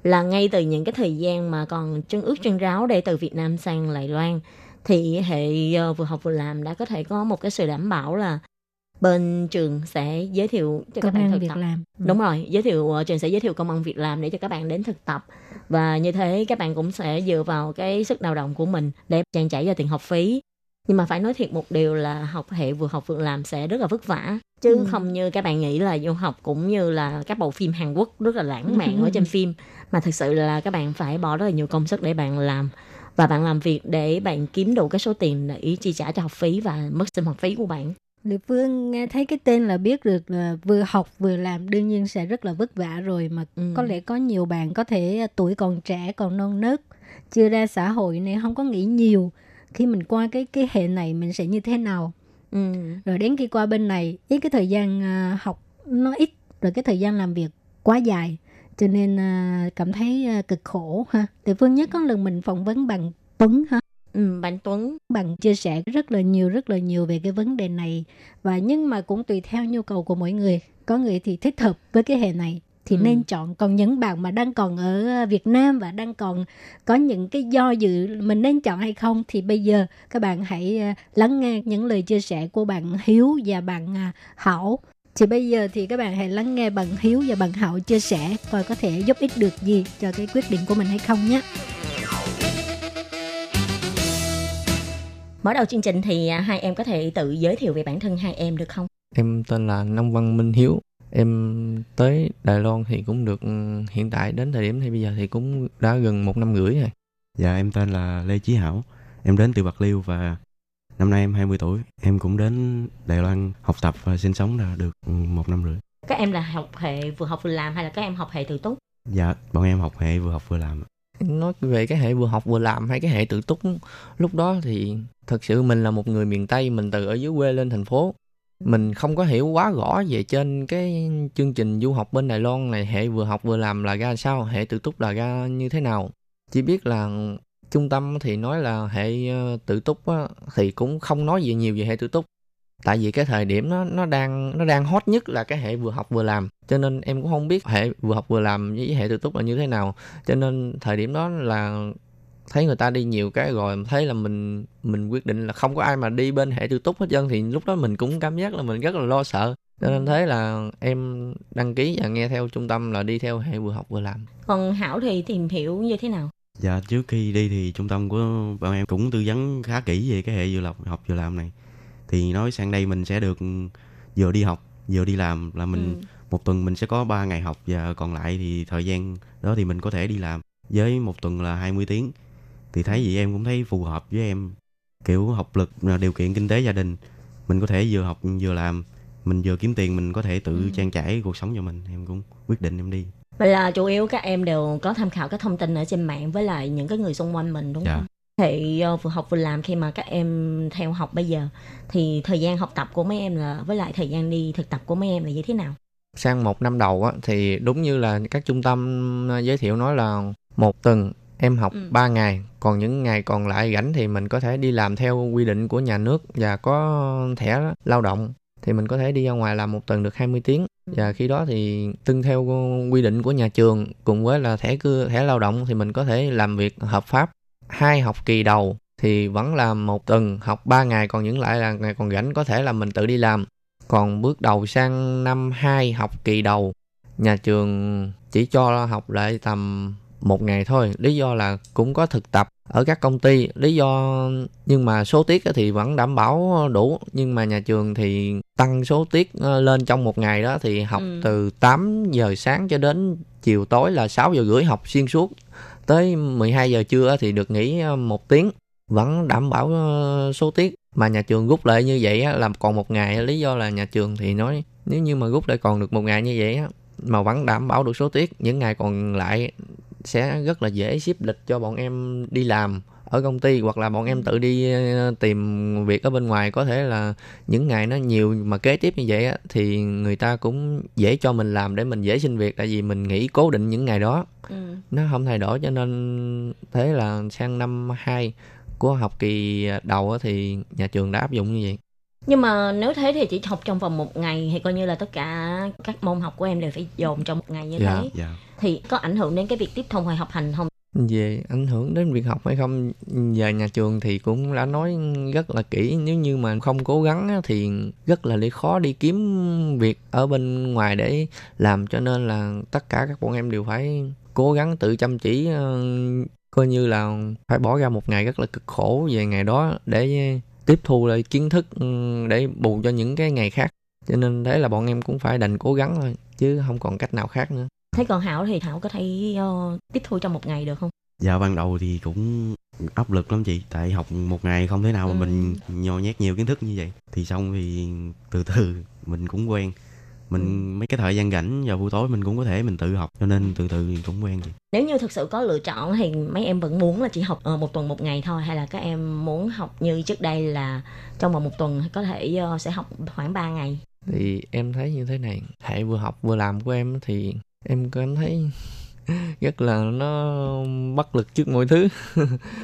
là ngay từ những cái thời gian mà còn chân ướt chân ráo để từ Việt Nam sang Lài Loan thì hệ ờ, vừa học vừa làm đã có thể có một cái sự đảm bảo là bên trường sẽ giới thiệu cho các
công
bạn
an
thực
việc
tập.
làm. Ừ.
đúng rồi giới thiệu ờ, trường sẽ giới thiệu công ăn việc làm để cho các bạn đến thực tập. Và như thế các bạn cũng sẽ dựa vào cái sức lao động của mình để trang trải cho tiền học phí. Nhưng mà phải nói thiệt một điều là học hệ vừa học vừa làm sẽ rất là vất vả. Chứ
Ừ.
không như các bạn nghĩ là du học cũng như là các bộ phim Hàn Quốc rất là lãng mạn ở trên phim. Mà thực sự là các bạn phải bỏ rất là nhiều công sức để bạn làm. Và bạn làm việc để bạn kiếm đủ cái số tiền để chi trả cho học phí và mức sinh hoạt phí của bạn
Lệ Phương nghe thấy cái tên là biết được là vừa học vừa làm đương nhiên sẽ rất là vất vả rồi mà
Ừ.
có lẽ có nhiều bạn có thể tuổi còn trẻ còn non nớt chưa ra xã hội này không có nghĩ nhiều khi mình qua cái cái hệ này mình sẽ như thế nào
ừ.
rồi đến khi qua bên này ít cái thời gian à, học nó ít rồi cái thời gian làm việc quá dài cho nên à, cảm thấy à, cực khổ ha. Lệ Phương nhớ có lần mình phỏng vấn bằng Tuấn ha
Ừ, bạn Tuấn
bằng chia sẻ rất là nhiều rất là nhiều về cái vấn đề này và nhưng mà cũng tùy theo nhu cầu của mỗi người có người thì thích hợp với cái hệ này thì
Ừ.
nên chọn còn những bạn mà đang còn ở Việt Nam và đang còn có những cái do dự mình nên chọn hay không thì bây giờ các bạn hãy à, lắng nghe những lời chia sẻ của bạn Hiếu và bạn à, Hảo thì bây giờ thì các bạn hãy lắng nghe bạn Hiếu và bạn Hảo chia sẻ coi có thể giúp ích được gì cho cái quyết định của mình hay không nhé.
Mở đầu chương trình thì à, hai em có thể tự giới thiệu về bản thân hai em được không?
Em tên là Nông Văn Minh Hiếu. Em tới Đài Loan thì cũng được ừ, hiện tại đến thời điểm thì bây giờ thì cũng đã gần một năm rưỡi rồi.
Dạ em tên là Lê Chí Hảo. Em đến từ Bạc Liêu và năm nay em 20 tuổi. Em cũng đến Đài Loan học tập và sinh sống là được ừ, một năm rưỡi.
Các em là học hệ vừa học vừa làm hay là các em học hệ tự túc?
Dạ bọn em học hệ vừa học vừa làm.
nói về cái hệ vừa học vừa làm hay cái hệ tự túc lúc đó thì thật sự mình là một người miền tây mình từ ở dưới quê lên thành phố. Mình không có hiểu quá rõ về trên cái chương trình du học bên Đài Loan này hệ vừa học vừa làm là ra sao hệ tự túc là ra như thế nào. Chỉ biết là trung tâm thì nói là hệ ờ, tự túc á, thì cũng không nói gì nhiều về hệ tự túc. Tại vì cái thời điểm nó nó đang nó đang hot nhất là cái hệ vừa học vừa làm. Cho nên em cũng không biết hệ vừa học vừa làm với hệ tự túc là như thế nào. Cho nên thời điểm đó là thấy người ta đi nhiều cái rồi thấy là mình mình quyết định là không có ai mà đi bên hệ tự túc hết trơn thì lúc đó mình cũng cảm giác là mình rất là lo sợ cho nên thế là em đăng ký và nghe theo trung tâm là đi theo hệ vừa học vừa làm
Còn Hảo thì tìm hiểu như thế nào?
Dạ trước khi đi thì trung tâm của bọn em cũng tư vấn khá kỹ về cái hệ vừa học học vừa làm này. Thì nói sang đây mình sẽ được vừa đi học vừa đi làm là mình
Ừ.
một tuần mình sẽ có 3 ngày học và còn lại thì thời gian đó thì mình có thể đi làm với một tuần là 20 tiếng. Thì thấy vậy em cũng thấy phù hợp với em kiểu học lực à, điều kiện kinh tế gia đình mình có thể vừa học vừa làm mình vừa kiếm tiền mình có thể tự
Ừ.
trang trải cuộc sống cho mình em cũng quyết định em đi
Vậy là chủ yếu các em đều có tham khảo các thông tin ở trên mạng với lại những cái người xung quanh mình đúng
Dạ.
không? Thì ờ, vừa học vừa làm khi mà các em theo học bây giờ thì thời gian học tập của mấy em là với lại thời gian đi thực tập của mấy em là như thế nào?
sang một năm đầu á, thì đúng như là các trung tâm à, giới thiệu nói là một tuần em học
Ừ.
3 ngày còn những ngày còn lại rảnh thì mình có thể đi làm theo quy định của nhà nước và có thẻ lao động. Thì mình có thể đi ra ngoài làm một tuần được 20 tiếng. Và khi đó thì tuân theo quy định của nhà trường cùng với là thẻ cư thẻ lao động thì mình có thể làm việc hợp pháp. Hai học kỳ đầu thì vẫn là một tuần học 3 ngày còn những lại là ngày còn rảnh có thể là mình tự đi làm. Còn bước đầu sang năm 2 học kỳ đầu nhà trường chỉ cho học lại tầm một ngày thôi. Lý do là cũng có thực tập ở các công ty. Lý do nhưng mà số tiết thì vẫn đảm bảo đủ. Nhưng mà nhà trường thì tăng số tiết ờ, lên trong một ngày đó thì học
Ừ.
từ 8 giờ sáng cho đến chiều tối là 6 giờ rưỡi học xuyên suốt. Tới 12 giờ trưa thì được nghỉ ờ, một tiếng. Vẫn đảm bảo ờ, số tiết. Mà nhà trường rút lại như vậy là còn một ngày lý do là nhà trường thì nói nếu như mà rút lại còn được một ngày như vậy mà vẫn đảm bảo được số tiết những ngày còn lại sẽ rất là dễ xếp lịch cho bọn em đi làm ở công ty hoặc là bọn em tự đi ờ, tìm việc ở bên ngoài. Có thể là những ngày nó nhiều mà kế tiếp như vậy á, thì người ta cũng dễ cho mình làm để mình dễ xin việc. Tại vì mình nghỉ cố định những ngày đó
Ừ.
nó không thay đổi. Cho nên thế là sang năm 2 của học kỳ đầu á thì nhà trường đã áp dụng như vậy
Nhưng mà nếu thế thì chỉ học trong vòng một ngày thì coi như là tất cả các môn học của em đều phải dồn trong một ngày như
Dạ.
thế.
dạ
Thì có ảnh hưởng đến cái việc tiếp thu hay học hành không?
về ảnh hưởng đến việc học hay không về nhà trường thì cũng đã nói rất là kỹ nếu như mà không cố gắng thì rất là khó đi kiếm việc ở bên ngoài để làm cho nên là tất cả các bọn em đều phải cố gắng tự chăm chỉ ờ, coi như là phải bỏ ra một ngày rất là cực khổ về ngày đó để tiếp thu lại kiến thức ừ, để bù cho những cái ngày khác cho nên thế là bọn em cũng phải đành cố gắng thôi chứ không còn cách nào khác nữa
Thế còn Hảo thì Hảo có thể ờ, tiếp thu trong một ngày được không?
Dạ ban đầu thì cũng áp lực lắm chị Tại học một ngày không thể nào mà
Ừ.
mình nhò nhét nhiều kiến thức như vậy Thì xong thì từ từ mình cũng quen mình
Ừ.
mấy cái thời gian rảnh vào buổi tối mình cũng có thể mình tự học cho nên từ từ cũng quen chị
Nếu như thực sự có lựa chọn thì mấy em vẫn muốn là chỉ học ờ, một tuần một ngày thôi hay là các em muốn học như trước đây là trong vòng một tuần có thể ờ, sẽ học khoảng 3 ngày.
thì em thấy như thế này hệ vừa học vừa làm của em thì em cảm thấy rất là nó bất lực trước mọi thứ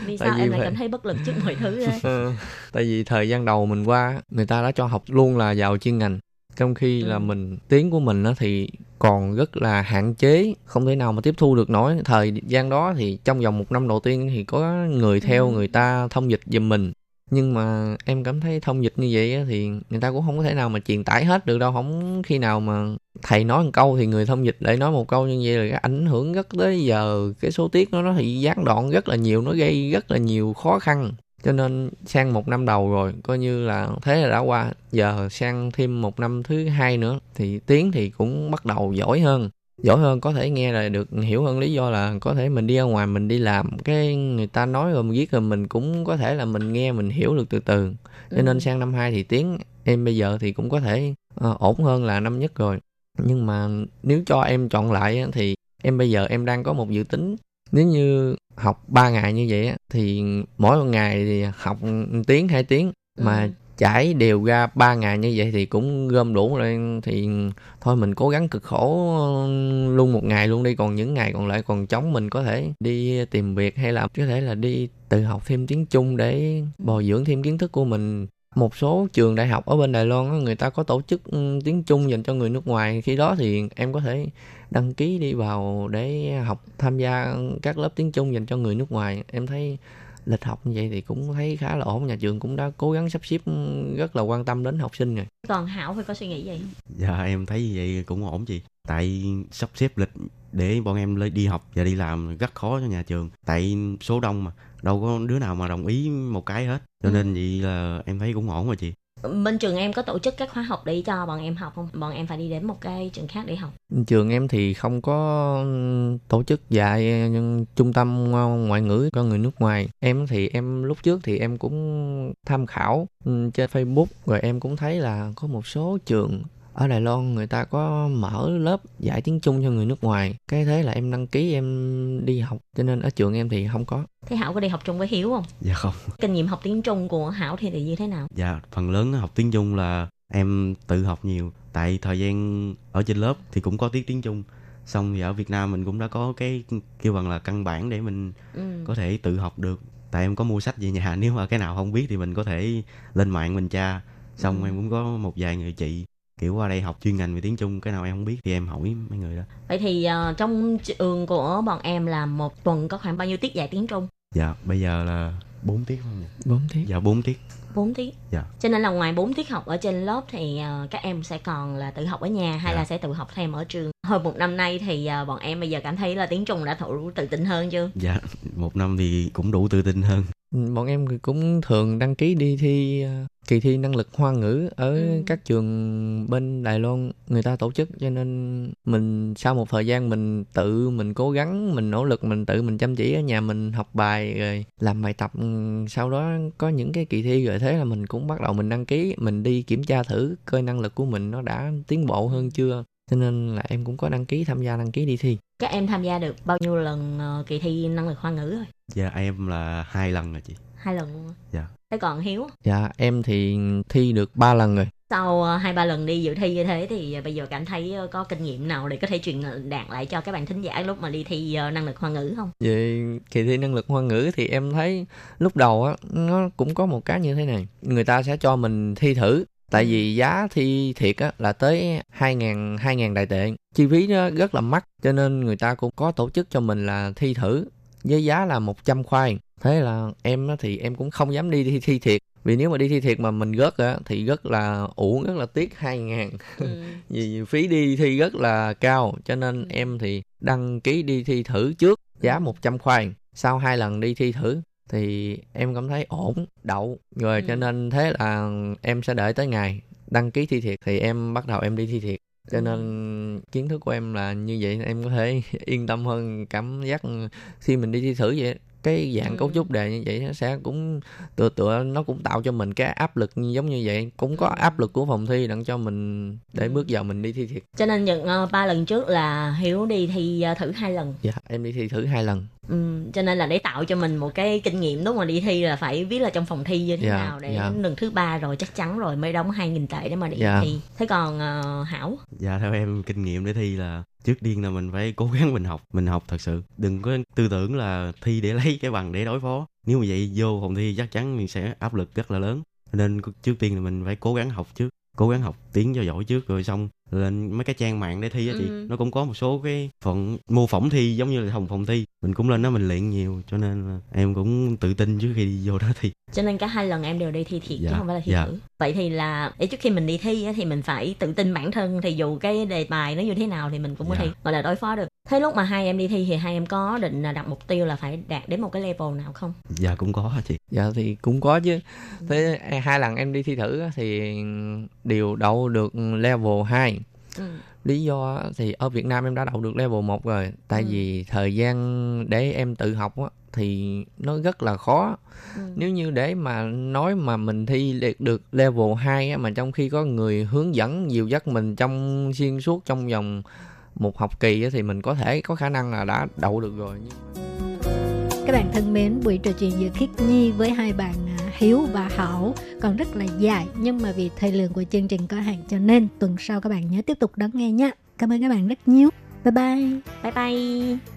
Vì
Tại
sao
vì
em lại
vậy.
cảm thấy bất lực trước mọi thứ đấy?
Ờ, tại vì thời gian đầu mình qua người ta đã cho học luôn là vào chuyên ngành trong khi là
Ừ.
mình tiếng của mình á thì còn rất là hạn chế không thể nào mà tiếp thu được nổi. Thời gian đó thì trong vòng một năm đầu tiên thì có người theo
Ừ.
người ta thông dịch giùm mình. Nhưng mà em cảm thấy thông dịch như vậy á, thì người ta cũng không có thể nào mà truyền tải hết được đâu. Không khi nào mà thầy nói một câu thì người thông dịch lại nói một câu như vậy là cái ảnh hưởng rất tới giờ. Cái số tiết nó nó thì gián đoạn rất là nhiều nó gây rất là nhiều khó khăn cho nên sang một năm đầu rồi coi như là thế là đã qua. Giờ sang thêm một năm thứ hai nữa thì tiếng thì cũng bắt đầu giỏi hơn. Giỏi hơn có thể nghe là được hiểu hơn lý do là có thể mình đi ra ngoài mình đi làm. Cái người ta nói rồi mình viết rồi mình cũng có thể là mình nghe mình hiểu được từ từ. Cho nên
Ừ.
sang năm 2 thì tiếng em bây giờ thì cũng có thể ờ, ổn hơn là năm nhất rồi. Nhưng mà nếu cho em chọn lại thì em bây giờ em đang có một dự tính nếu như học 3 ngày như vậy thì mỗi một ngày thì học một tiếng hai tiếng. Mà
Ừ.
trải đều ra 3 ngày như vậy thì cũng gom đủ lên thì thôi mình cố gắng cực khổ luôn một ngày luôn đi. Còn những ngày còn lại còn trống mình có thể đi tìm việc hay là có thể là đi tự học thêm tiếng Trung để bồi dưỡng thêm kiến thức của mình một số trường đại học ở bên Đài Loan người ta có tổ chức ừ, tiếng Trung dành cho người nước ngoài. Khi đó thì em có thể đăng ký đi vào để học tham gia các lớp tiếng Trung dành cho người nước ngoài. Em thấy lịch học như vậy thì cũng thấy khá là ổn. Nhà trường cũng đã cố gắng sắp xếp rất là quan tâm đến học sinh rồi.
Còn hảo phải có suy nghĩ gì
Dạ em thấy như vậy cũng ổn chị. Tại sắp xếp lịch để bọn em lên đi học và đi làm rất khó cho nhà trường. Tại số đông mà đâu có đứa nào mà đồng ý một cái hết. Cho nên vậy là em thấy cũng ổn rồi chị.
bên trường em có tổ chức các khóa học để cho bọn em học không bọn em phải đi đến một cái trường khác để học
trường em thì không có tổ chức dạy trung tâm ngoại ngữ cho người nước ngoài em thì em lúc trước thì em cũng tham khảo ừ, trên Facebook rồi em cũng thấy là có một số trường ở Đài Loan người ta có mở lớp dạy tiếng Trung cho người nước ngoài cái thế là em đăng ký em đi học cho nên ở trường em thì không có
thế hảo có đi học chung với hiếu không
Dạ không.
kinh nghiệm học tiếng trung của hảo thì, thì như thế nào
Dạ phần lớn học tiếng Trung là em tự học nhiều. Tại thời gian ở trên lớp thì cũng có tiết tiếng Trung. Xong thì ở Việt Nam mình cũng đã có cái kêu bằng là căn bản để mình
ừ.
có thể tự học được tại em có mua sách về nhà nếu mà cái nào không biết thì mình có thể lên mạng mình tra xong
Ừ.
em cũng có một vài người chị kiểu qua đây học chuyên ngành về tiếng trung cái nào em không biết thì em hỏi mấy người đó.
Vậy thì ờ, trong trường của bọn em là một tuần có khoảng bao nhiêu tiết dạy tiếng trung?
Dạ bây giờ là 4 tiết không nhỉ?
bốn tiết.
Dạ 4 tiết.
4 tiết.
Dạ.
Cho nên là ngoài 4 tiết học ở trên lớp thì ờ, các em sẽ còn là tự học ở nhà hay
Dạ.
là sẽ tự học thêm ở trường? Hồi một năm nay thì ờ, bọn em bây giờ cảm thấy là tiếng trung đã đủ tự tin hơn chưa?
Dạ một năm thì cũng đủ tự tin hơn
bọn em cũng thường đăng ký đi thi ờ, kỳ thi năng lực hoa ngữ ở
Ừ.
các trường bên Đài Loan người ta tổ chức cho nên mình sau một thời gian mình tự mình cố gắng mình nỗ lực mình tự mình chăm chỉ ở nhà mình học bài rồi làm bài tập Ừ, sau đó có những cái kỳ thi rồi thế là mình cũng bắt đầu mình đăng ký mình đi kiểm tra thử coi năng lực của mình nó đã tiến bộ hơn chưa cho nên là em cũng có đăng ký tham gia đăng ký đi thi.
Các em tham gia được bao nhiêu lần ờ, kỳ thi năng lực hoa ngữ rồi
dạ em là hai lần rồi chị.
Hai lần luôn á.
Dạ.
thế còn hiếu?
Dạ em thì thi được 3 lần rồi.
Sau ờ, hai ba lần đi dự thi như thế thì ờ, bây giờ cảm thấy có kinh nghiệm nào để có thể truyền đạt lại cho các bạn thính giả lúc mà đi thi năng lực hoa ngữ không?
Về kỳ thi năng lực hoa ngữ thì em thấy lúc đầu á nó cũng có một cái như thế này. Người ta sẽ cho mình thi thử tại vì giá thi thiệt á là tới 2.000 2.000 đại tệ. Chi phí nó rất là mắc cho nên người ta cũng có tổ chức cho mình là thi thử với giá là 100 khoai. Thế là em á thì em cũng không dám đi thi, thi thiệt. Vì nếu mà đi thi thiệt mà mình rớt á thì rất là uổng rất là tiếc 2.000
ừ.
vì phí đi thi rất là cao cho nên em thì đăng ký đi thi thử trước giá 100 khoản sau hai lần đi thi thử thì em cảm thấy ổn đậu rồi cho
Ừ.
nên thế là em sẽ đợi tới ngày đăng ký thi thiệt thì em bắt đầu em đi thi thiệt cho
Ừ.
nên kiến thức của em là như vậy em có thể yên tâm hơn cảm giác khi mình đi thi thử vậy cái dạng
Ừ.
cấu trúc đề như vậy nó sẽ cũng tựa tựa nó cũng tạo cho mình cái áp lực như- giống như vậy cũng có áp lực của phòng thi đặng cho mình để
Ừ.
bước vào mình đi thi thiệt
cho nên những ờ, ba lần trước là hiếu đi thi ờ, thử hai lần
dạ em đi thi thử hai lần
ừ. cho nên là để tạo cho mình một cái kinh nghiệm lúc mà đi thi là phải biết là trong phòng thi như thế
Dạ,
nào để
dạ.
lần thứ ba rồi chắc chắn rồi mới đóng hai nghìn tệ để mà đi
Dạ.
thi thế còn ờ, hảo
dạ theo em kinh nghiệm để thi là trước tiên là mình phải cố gắng mình học mình học thật sự đừng có tư tưởng là thi để lấy cái bằng để đối phó nếu mà vậy vô phòng thi chắc chắn mình sẽ áp lực rất là lớn nên trước tiên là mình phải cố gắng học trước cố gắng học tiếng cho giỏi trước rồi xong lên mấy cái trang mạng để thi á chị
Ừ.
nó cũng có một số cái phần mô phỏng thi giống như là phòng phòng thi. Mình cũng lên đó mình luyện nhiều cho nên là em cũng tự tin trước khi đi vô đó thi
cho nên cả hai lần em đều đi thi thiệt chứ
Dạ,
không phải là thi
dạ.
thử. Vậy thì là để trước khi mình đi thi á, thì mình phải tự tin bản thân thì dù cái đề bài nó như thế nào thì mình cũng có
Dạ.
thể gọi là đối phó được. Thế lúc mà hai em đi thi thì hai em có định là đặt mục tiêu là phải đạt đến một cái level nào không?
Dạ cũng có hả chị?
Dạ thì cũng có chứ. Thế hai lần em đi thi thử á, thì đều đậu được level 2
ừ.
lý do thì ở Việt Nam em đã đậu được level 1 rồi tại
Ừ.
vì thời gian để em tự học á, thì nó rất là khó
Ừ.
nếu như để mà nói mà mình thi được- được level 2 á, mà trong khi có người hướng dẫn dìu dắt mình trong xuyên suốt trong vòng một học kỳ á, thì mình có thể có khả năng là đã đậu được rồi nhưng mà...
Các bạn thân mến, buổi trò chuyện giữa Khiết Nhi với hai bạn Hiếu và Hảo còn rất là dài, nhưng mà vì thời lượng của chương trình có hạn cho nên tuần sau các bạn nhớ tiếp tục đón nghe nhé Cảm ơn các bạn rất nhiều. Bye bye.
bye bye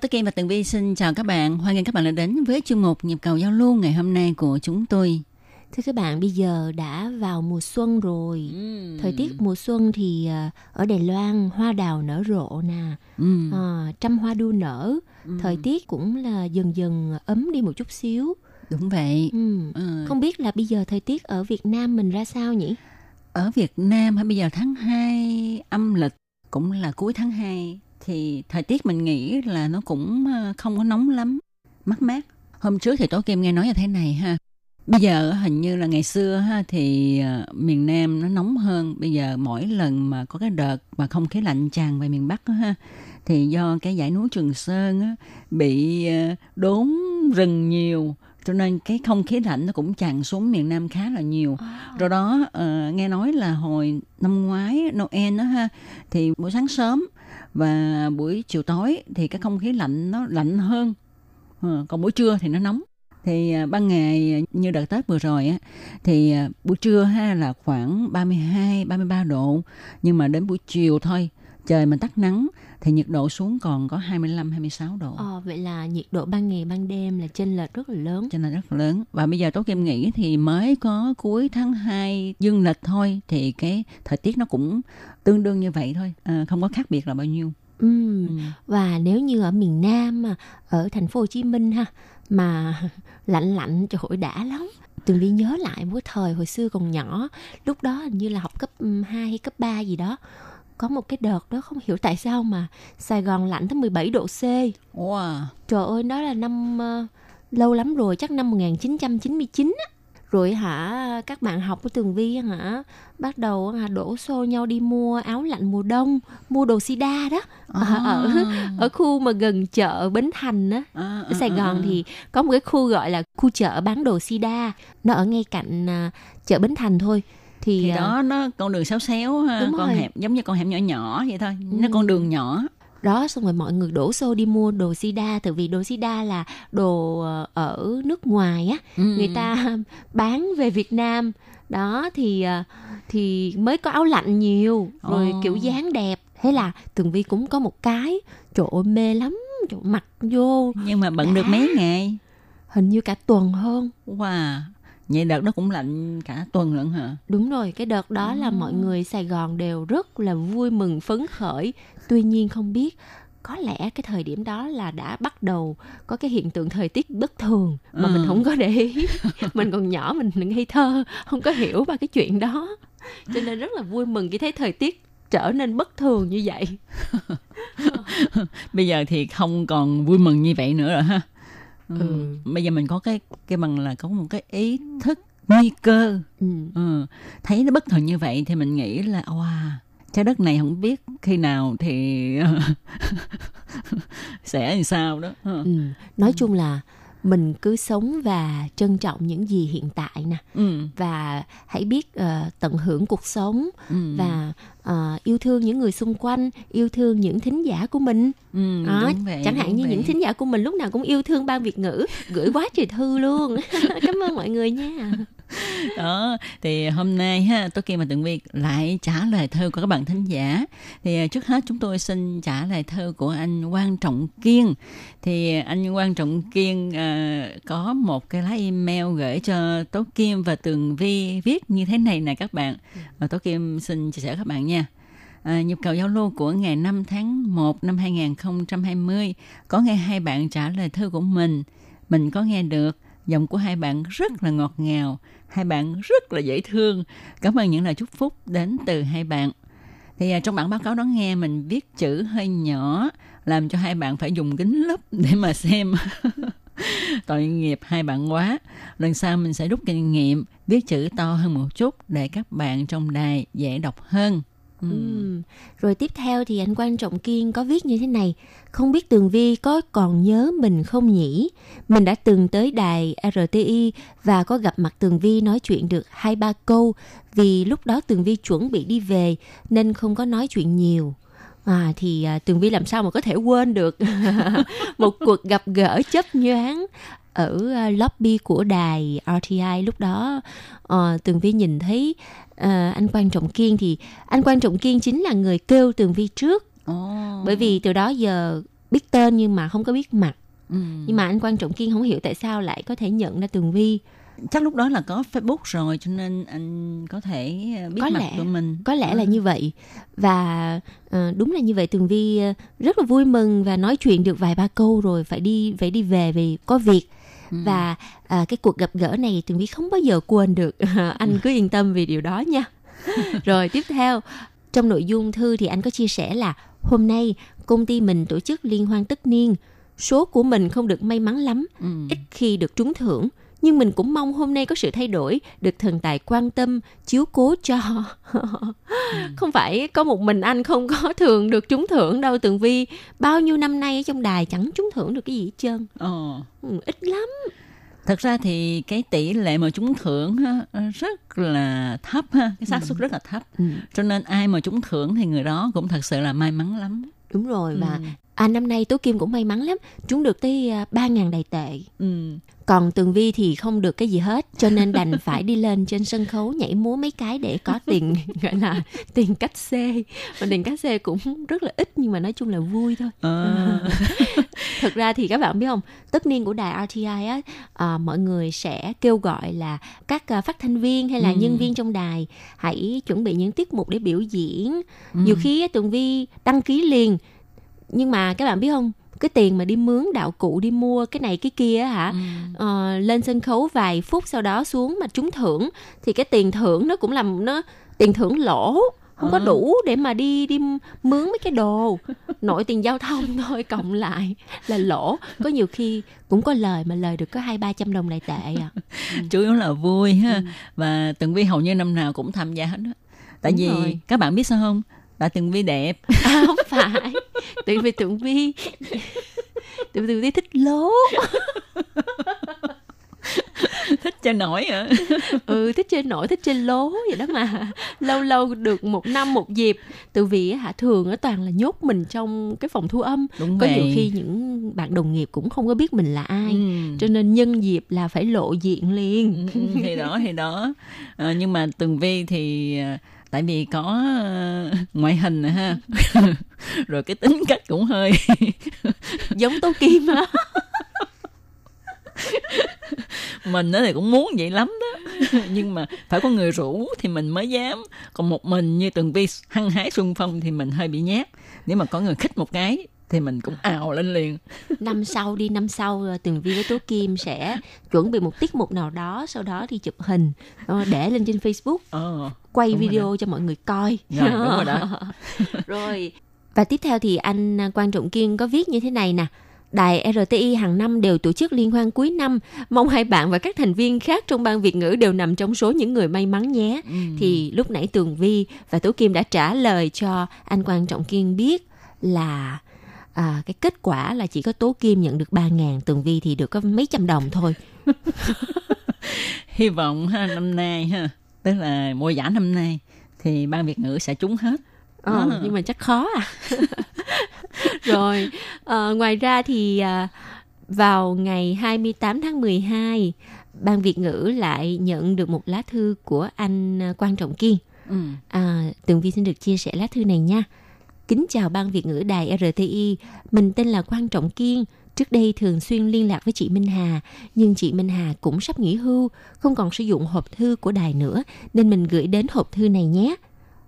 Tố Kim và Tường Vi xin chào các bạn. Hoan nghênh các bạn đã đến với chuyên mục Nhịp cầu giao lưu ngày hôm nay của chúng tôi.
Thưa các bạn, bây giờ đã vào mùa xuân rồi. Thời tiết mùa xuân thì à, ở Đài Loan hoa đào nở rộ nè,
Ừ.
à, trăm hoa đua nở. Thời tiết cũng là dần dần ấm đi một chút xíu.
Đúng vậy.
Ừ.
Ừ.
Không biết là bây giờ thời tiết ở Việt Nam mình ra sao nhỉ?
Ở Việt Nam hay bây giờ tháng 2 âm lịch cũng là cuối tháng 2 thì thời tiết mình nghĩ là nó cũng ờ, không có nóng lắm, mát mát. Hôm trước thì Tố Kim nghe nói như thế này ha. Bây giờ hình như là ngày xưa ha thì ờ, miền Nam nó nóng hơn. Bây giờ mỗi lần mà có cái đợt mà không khí lạnh tràn về miền Bắc ha thì do cái dãy núi Trường Sơn á, bị ờ, đốn rừng nhiều cho nên cái không khí lạnh nó cũng tràn xuống miền Nam khá là nhiều. Rồi đó ờ, nghe nói là hồi năm ngoái Noel đó ha thì buổi sáng sớm và buổi chiều tối thì cái không khí lạnh nó lạnh hơn. Ờ, còn buổi trưa thì nó nóng. Thì à, ban ngày như đợt Tết vừa rồi á thì buổi trưa ha là khoảng 32 33 độ nhưng mà đến buổi chiều thôi trời mình tắt nắng thì nhiệt độ xuống còn có 25 26 độ.
Ờ, vậy là nhiệt độ ban ngày ban đêm là chênh lệch rất là lớn.
cho nên rất là lớn và bây giờ Tố Kim nghĩ thì mới có cuối tháng 2 dương lịch thôi thì cái thời tiết nó cũng tương đương như vậy thôi à, không có khác biệt là bao nhiêu
Ừ.
Ừ.
Và nếu như ở miền Nam mà ở thành phố Hồ Chí Minh ha mà lạnh lạnh trời ơi đã lắm. Tường Vi nhớ lại cái thời hồi xưa còn nhỏ, lúc đó hình như là học cấp 2 hay cấp 3 gì đó. Có một cái đợt đó không hiểu tại sao mà Sài Gòn lạnh tới 17 độ C.
wow.
Trời ơi, đó là năm ờ, lâu lắm rồi, chắc năm 1999 á. Rồi hả, các bạn học của Tường Vi hả, bắt đầu hả, đổ xô nhau đi mua áo lạnh mùa đông, mua đồ sida đó. Ờ, Ở ở khu mà gần chợ Bến Thành á,
À,
ở Sài
à,
Gòn
à,
thì có một cái khu gọi là khu chợ bán đồ sida. Nó ở ngay cạnh à, chợ Bến Thành thôi. Thì,
thì
à,
đó nó con đường xéo xéo ha, con
rồi.
hẻm giống như con hẻm nhỏ nhỏ vậy thôi nó
Ừ.
con đường nhỏ
đó xong rồi mọi người đổ xô đi mua đồ sida tại vì đồ sida là đồ ờ, ở nước ngoài á
Ừ.
người ta bán về Việt Nam đó thì ờ, thì mới có áo lạnh nhiều rồi
Ồ.
kiểu dáng đẹp thế là Tường Vi cũng có một cái trời ơi mê lắm trời ơi, mặc vô
nhưng mà bận được
Đã.
mấy ngày
hình như cả tuần hơn
wow vậy đợt đó cũng lạnh cả tuần lận hả?
Đúng rồi cái đợt đó là mọi người Sài Gòn đều rất là vui mừng phấn khởi. Tuy nhiên không biết có lẽ cái thời điểm đó là đã bắt đầu có cái hiện tượng thời tiết bất thường mà
Ừ.
mình không có để ý. Mình còn nhỏ mình ngây thơ không có hiểu ba cái chuyện đó. Cho nên rất là vui mừng khi thấy thời tiết trở nên bất thường như vậy.
Bây giờ thì không còn vui mừng như vậy nữa rồi ha ừ.
Ừ.
bây giờ mình có cái cái bằng là có một cái ý thức nguy cơ
ừ.
ừ. thấy nó bất thường như vậy thì mình nghĩ là wow trái đất này không biết khi nào thì sẽ làm sao đó ừ.
Ừ. nói chung là mình cứ sống và trân trọng những gì hiện tại nè
ừ.
và hãy biết ờ, tận hưởng cuộc sống
Ừ.
và ờ, yêu thương những người xung quanh yêu thương những thính giả của mình
ừ,
Đó,
đúng vậy,
chẳng hạn như
vậy.
những thính giả của mình lúc nào cũng yêu thương ban Việt ngữ gửi quá trời thư luôn cảm ơn mọi người nha
đó thì hôm nay ha tôi kia mà tường vi lại trả lời thơ của các bạn thính giả. Thì à, trước hết chúng tôi xin trả lời thơ của anh Quang Trọng Kiên. Thì à, anh Quang Trọng Kiên uh, có một cái lá email gửi cho Tố Kim và Tường Vi viết như thế này nè các bạn. Và Tố Kim xin chia sẻ các bạn nha. À, nhu cầu giao lưu của ngày 5 tháng 1 năm 2020 có nghe hai bạn trả lời thư của mình. Mình có nghe được. Giọng của hai bạn rất là ngọt ngào hai bạn rất là dễ thương. Cảm ơn những lời chúc phúc đến từ hai bạn. Thì à, trong bản báo cáo đó nghe mình viết chữ hơi nhỏ làm cho hai bạn phải dùng kính lúp để mà xem. Tội nghiệp hai bạn quá. Lần sau mình sẽ rút kinh nghiệm viết chữ to hơn một chút để các bạn trong đài dễ đọc hơn. Ừ.
Rồi tiếp theo thì anh Quan Trọng Kiên có viết như thế này. Không biết Tường Vi có còn nhớ mình không nhỉ? Mình đã từng tới đài RTI và có gặp mặt Tường Vi nói chuyện được hai ba câu. Vì lúc đó Tường Vi chuẩn bị đi về nên không có nói chuyện nhiều. À, thì à, Tường Vi làm sao mà có thể quên được một cuộc gặp gỡ chấp nhoáng ở à, lobby của đài RTI lúc đó? À, Tường Vi nhìn thấy ờ, anh Quan Trọng Kiên thì anh Quan Trọng Kiên chính là người kêu Tường Vi trước
Ồ.
bởi vì từ đó giờ biết tên nhưng mà không có biết mặt
Ừ.
nhưng mà anh Quan Trọng Kiên không hiểu tại sao lại có thể nhận ra Tường Vi
chắc lúc đó là có Facebook rồi cho nên anh có thể ờ, biết
Có
mặt
lẽ.
của mình
có lẽ là như vậy và ờ, đúng là như vậy Tường Vi ờ, rất là vui mừng và nói chuyện được vài ba câu rồi phải đi phải đi về vì có việc
Ừ.
và à, cái cuộc gặp gỡ này Tường Vi không bao giờ quên được. Anh cứ yên tâm vì điều đó nha. Rồi tiếp theo. Trong nội dung thư thì anh có chia sẻ là hôm nay công ty mình tổ chức liên hoan tất niên. Số của mình không được may mắn lắm.
Ừ.
ít khi được trúng thưởng nhưng mình cũng mong hôm nay có sự thay đổi được thần tài quan tâm chiếu cố cho. Không phải có một mình anh không có thường được trúng thưởng đâu tường vi. Bao nhiêu năm nay ở trong đài chẳng trúng thưởng được cái gì hết trơn.
Ồ.
ừ, ít lắm.
Thật ra thì cái tỷ lệ mà trúng thưởng ờ, rất là thấp cái xác suất rất là thấp.
Ừ,
cho nên ai mà trúng thưởng thì người đó cũng thật sự là may mắn lắm.
Đúng rồi và
Ừ.
à năm nay tố kim cũng may mắn lắm trúng được tới à, ba ngàn đầy tệ
ừ.
còn tường vi thì không được cái gì hết cho nên đành phải đi lên trên sân khấu nhảy múa mấy cái để có tiền gọi là tiền cách xê mà tiền cách xê cũng rất là ít nhưng mà nói chung là vui thôi
Ờ.
thực ra thì các bạn biết không tất niên của đài RTI á à, mọi người sẽ kêu gọi là các à, phát thanh viên hay là
Ừ.
nhân viên trong đài hãy chuẩn bị những tiết mục để biểu diễn
Ừ.
nhiều khi tường vi đăng ký liền nhưng mà các bạn biết không cái tiền mà đi mướn đạo cụ đi mua cái này cái kia á hả
Ừ.
ờ, lên sân khấu vài phút sau đó xuống mà trúng thưởng thì cái tiền thưởng nó cũng làm nó tiền thưởng lỗ không có
Ờ.
đủ để mà đi đi mướn mấy cái đồ nội tiền giao thông thôi cộng lại là lỗ có nhiều khi cũng có lời mà lời được có hai ba trăm đồng đại tệ à
chủ yếu là vui ha
Ừ.
và tường vi hầu như năm nào cũng tham gia hết á tại
Đúng
vì
rồi.
các bạn biết sao không là tường vi đẹp.
À, không phải. Tại vì tưởng vi tưởng vi thích lố.
Thích chơi nổi hả?
Ừ thích chơi nổi thích chơi lố vậy đó mà. Lâu lâu được một năm một dịp từ vì hả thường á toàn là nhốt mình trong cái phòng thu âm.
Đúng
có
vậy.
nhiều khi những bạn đồng nghiệp cũng không có biết mình là ai
Ừ.
cho nên nhân dịp là phải lộ diện liền.
Ừ, thì đó thì đó. Ờ, nhưng mà tường vi thì ờ, tại vì có ờ, ngoại hình nè ha. Rồi cái tính cách cũng hơi
giống tố kim á.
Mình thì cũng muốn vậy lắm đó. Nhưng mà phải có người rủ thì mình mới dám. Còn một mình như tường vi hăng hái xuân phong thì mình hơi bị nhát. Nếu mà có người khích một cái thì mình cũng ào lên liền
năm sau đi năm sau ờ, tường vi với tố kim sẽ chuẩn bị một tiết mục nào đó sau đó thì chụp hình ờ, để lên trên facebook
ờ
quay video cho mọi người coi
Rồi, đúng rồi đó.
rồi và tiếp theo thì anh à, quan trọng kiên có viết như thế này nè Đài RTI hàng năm đều tổ chức liên hoan cuối năm. Mong hai bạn và các thành viên khác trong ban Việt ngữ đều nằm trong số những người may mắn nhé.
Ừ.
Thì lúc nãy Tường Vi và Tố Kim đã trả lời cho anh Quan Trọng Kiên biết là à, cái kết quả là chỉ có Tố Kim nhận được 3 ngàn, Tường Vi thì được có mấy trăm đồng thôi.
Hy vọng ha, năm nay ha, tức là mùa giải năm nay thì ban Việt ngữ sẽ trúng hết.
Ờ,
À.
nhưng mà chắc khó à. Rồi, ờ, ngoài ra thì à, vào ngày 28 tháng 12, Ban Việt ngữ lại nhận được một lá thư của anh à, Quan Trọng Kiên.
Ừ.
À, Tường Vi xin được chia sẻ lá thư này nha. Kính chào Ban Việt ngữ đài RTI, mình tên là Quang Trọng Kiên. Trước đây thường xuyên liên lạc với chị Minh Hà, nhưng chị Minh Hà cũng sắp nghỉ hưu, không còn sử dụng hộp thư của đài nữa, nên mình gửi đến hộp thư này nhé.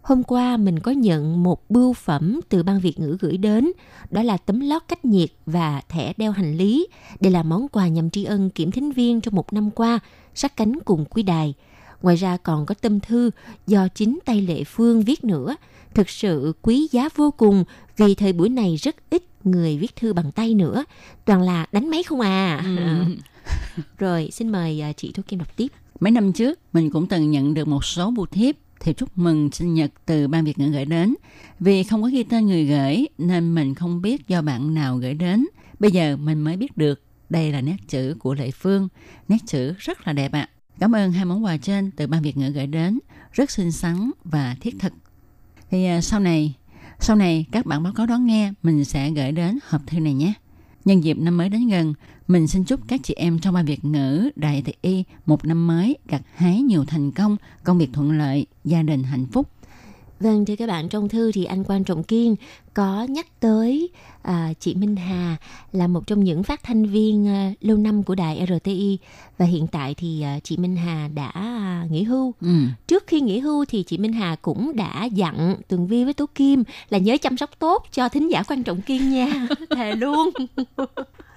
Hôm qua mình có nhận một bưu phẩm từ ban Việt ngữ gửi đến, đó là tấm lót cách nhiệt và thẻ đeo hành lý. Đây là món quà nhằm tri ân kiểm thính viên trong một năm qua, sát cánh cùng quý đài. Ngoài ra còn có tâm thư do chính tay Lệ Phương viết nữa. Thực sự quý giá vô cùng vì thời buổi này rất ít người viết thư bằng tay nữa. Toàn là đánh máy không à.
Ừ.
Rồi, xin mời à, chị Thu Kim đọc tiếp.
Mấy năm trước, mình cũng từng nhận được một số bưu thiếp thiệp chúc mừng sinh nhật từ ban Việt ngữ gửi đến. Vì không có ghi tên người gửi nên mình không biết do bạn nào gửi đến. Bây giờ mình mới biết được đây là nét chữ của Lệ Phương. Nét chữ rất là đẹp ạ. Cảm ơn hai món quà trên từ ban Việt ngữ gửi đến. Rất xinh xắn và thiết thực. Thì à, sau này, sau này các bạn báo cáo đón nghe mình sẽ gửi đến hộp thư này nhé. Nhân dịp năm mới đến gần, mình xin chúc các chị em trong ban Việt ngữ Đại Thị Y một năm mới gặt hái nhiều thành công, công việc thuận lợi, gia đình hạnh phúc.
Vâng, thưa các bạn, trong thư thì anh Quan Trọng Kiên có nhắc tới à, chị Minh Hà là một trong những phát thanh viên à, lâu năm của đài RTI và hiện tại thì à, chị Minh Hà đã à, nghỉ hưu.
Ừ.
Trước khi nghỉ hưu thì chị Minh Hà cũng đã dặn Tường Vi với Tố Kim là nhớ chăm sóc tốt cho thính giả Quan Trọng Kiên nha. Thề luôn.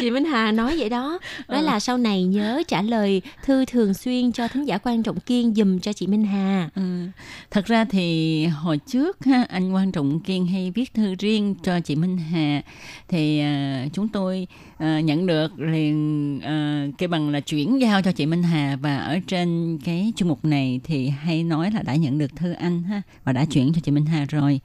chị Minh Hà nói vậy đó nói là sau này nhớ trả lời thư thường xuyên cho thính giả quan trọng kiên dùm cho chị Minh Hà
Ừ. Thật ra thì hồi trước ha, anh Quan Trọng Kiên hay viết thư riêng cho chị Minh Hà thì à, chúng tôi à, nhận được liền à, cái bằng là chuyển giao cho chị Minh Hà và ở trên cái chương mục này thì hay nói là đã nhận được thư anh ha và đã chuyển cho chị Minh Hà rồi.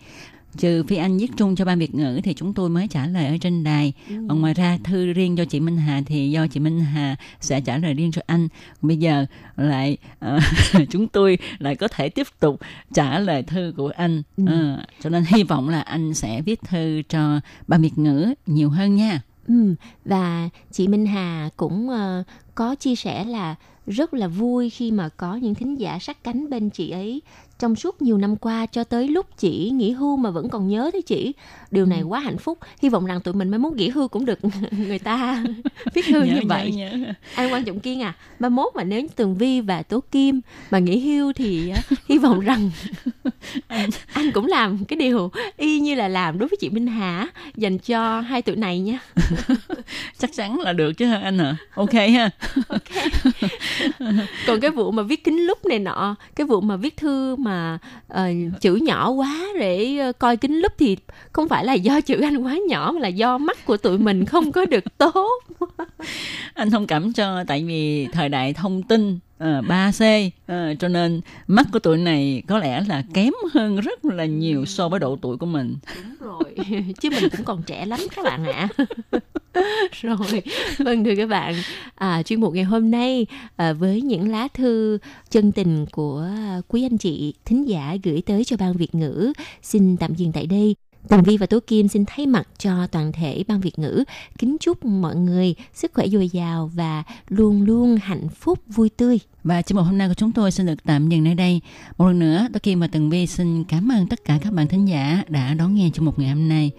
Trừ phi anh viết chung cho ban Việt ngữ thì chúng tôi mới trả lời ở trên đài. Còn ngoài ra thư riêng cho chị Minh Hà thì do chị Minh Hà sẽ trả lời riêng cho anh. Bây giờ lại ờ, chúng tôi lại có thể tiếp tục trả lời thư của anh. Ờ, cho nên hy vọng là anh sẽ viết thư cho ban Việt ngữ nhiều hơn nha.
ừ. và chị Minh Hà cũng ờ, có chia sẻ là rất là vui khi mà có những thính giả sát cánh bên chị ấy trong suốt nhiều năm qua cho tới lúc chị nghỉ hưu mà vẫn còn nhớ tới chị điều này quá hạnh phúc hy vọng rằng tụi mình mới muốn nghỉ hưu cũng được người ta viết thư như vậy
nhớ.
An Quan Trọng Kiên à, mai mốt mà nếu Tường Vi và Tố Kim mà nghỉ hưu thì hy vọng rằng anh cũng làm cái điều y như là làm đối với chị Minh Hà dành cho hai tụi này nha.
Chắc chắn là được chứ hả anh hả? Ok ha.
Còn cái vụ mà viết kính lúp này nọ, cái vụ mà viết thư mà ờ, chữ nhỏ quá để ờ, coi kính lúp thì không phải là do chữ anh quá nhỏ mà là do mắt của tụi mình không có được tốt.
anh thông cảm cho tại vì thời đại thông tin ờ, 3C ờ, cho nên mắt của tụi này có lẽ là kém hơn rất là nhiều so với độ tuổi của mình.
Đúng rồi, chứ mình cũng còn trẻ lắm các bạn ạ. rồi, vâng thưa các bạn, à, chuyên mục ngày hôm nay à, với những lá thư chân tình của quý anh chị thính giả gửi tới cho ban Việt ngữ xin tạm dừng tại đây. Tường Vi và Tố Kim xin thay mặt cho toàn thể ban Việt ngữ kính chúc mọi người sức khỏe dồi dào và luôn luôn hạnh phúc vui tươi.
Và chương mục hôm nay của chúng tôi xin được tạm dừng nơi đây. Một lần nữa, Tố Kim và Tường Vi xin cảm ơn tất cả các bạn thính giả đã đón nghe chương mục ngày hôm nay.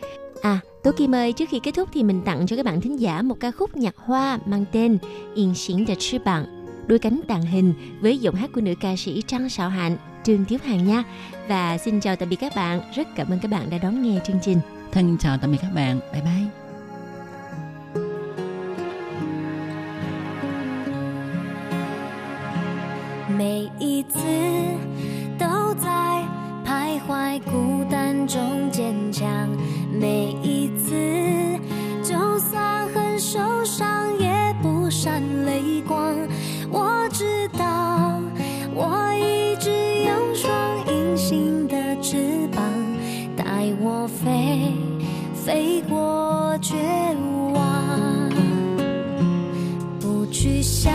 À, Tố Kim ơi, trước khi kết thúc thì mình tặng cho các bạn thính giả một ca khúc nhạc hoa mang tên Yên Xỉn Đợt Sư Bạn, đôi cánh tàng hình với giọng hát của nữ ca sĩ Trang Sảo Hạnh, Trương Tiếu Hàng nha. Và xin chào tạm biệt các bạn, rất cảm ơn các bạn đã đón nghe chương trình.
Thân chào tạm biệt các bạn. Bye bye.
每一次都在徘徊孤单中坚强，每一次就算很 受伤也不闪泪光我知道我一直有双隐形的翅膀带我飞飞过绝望不去想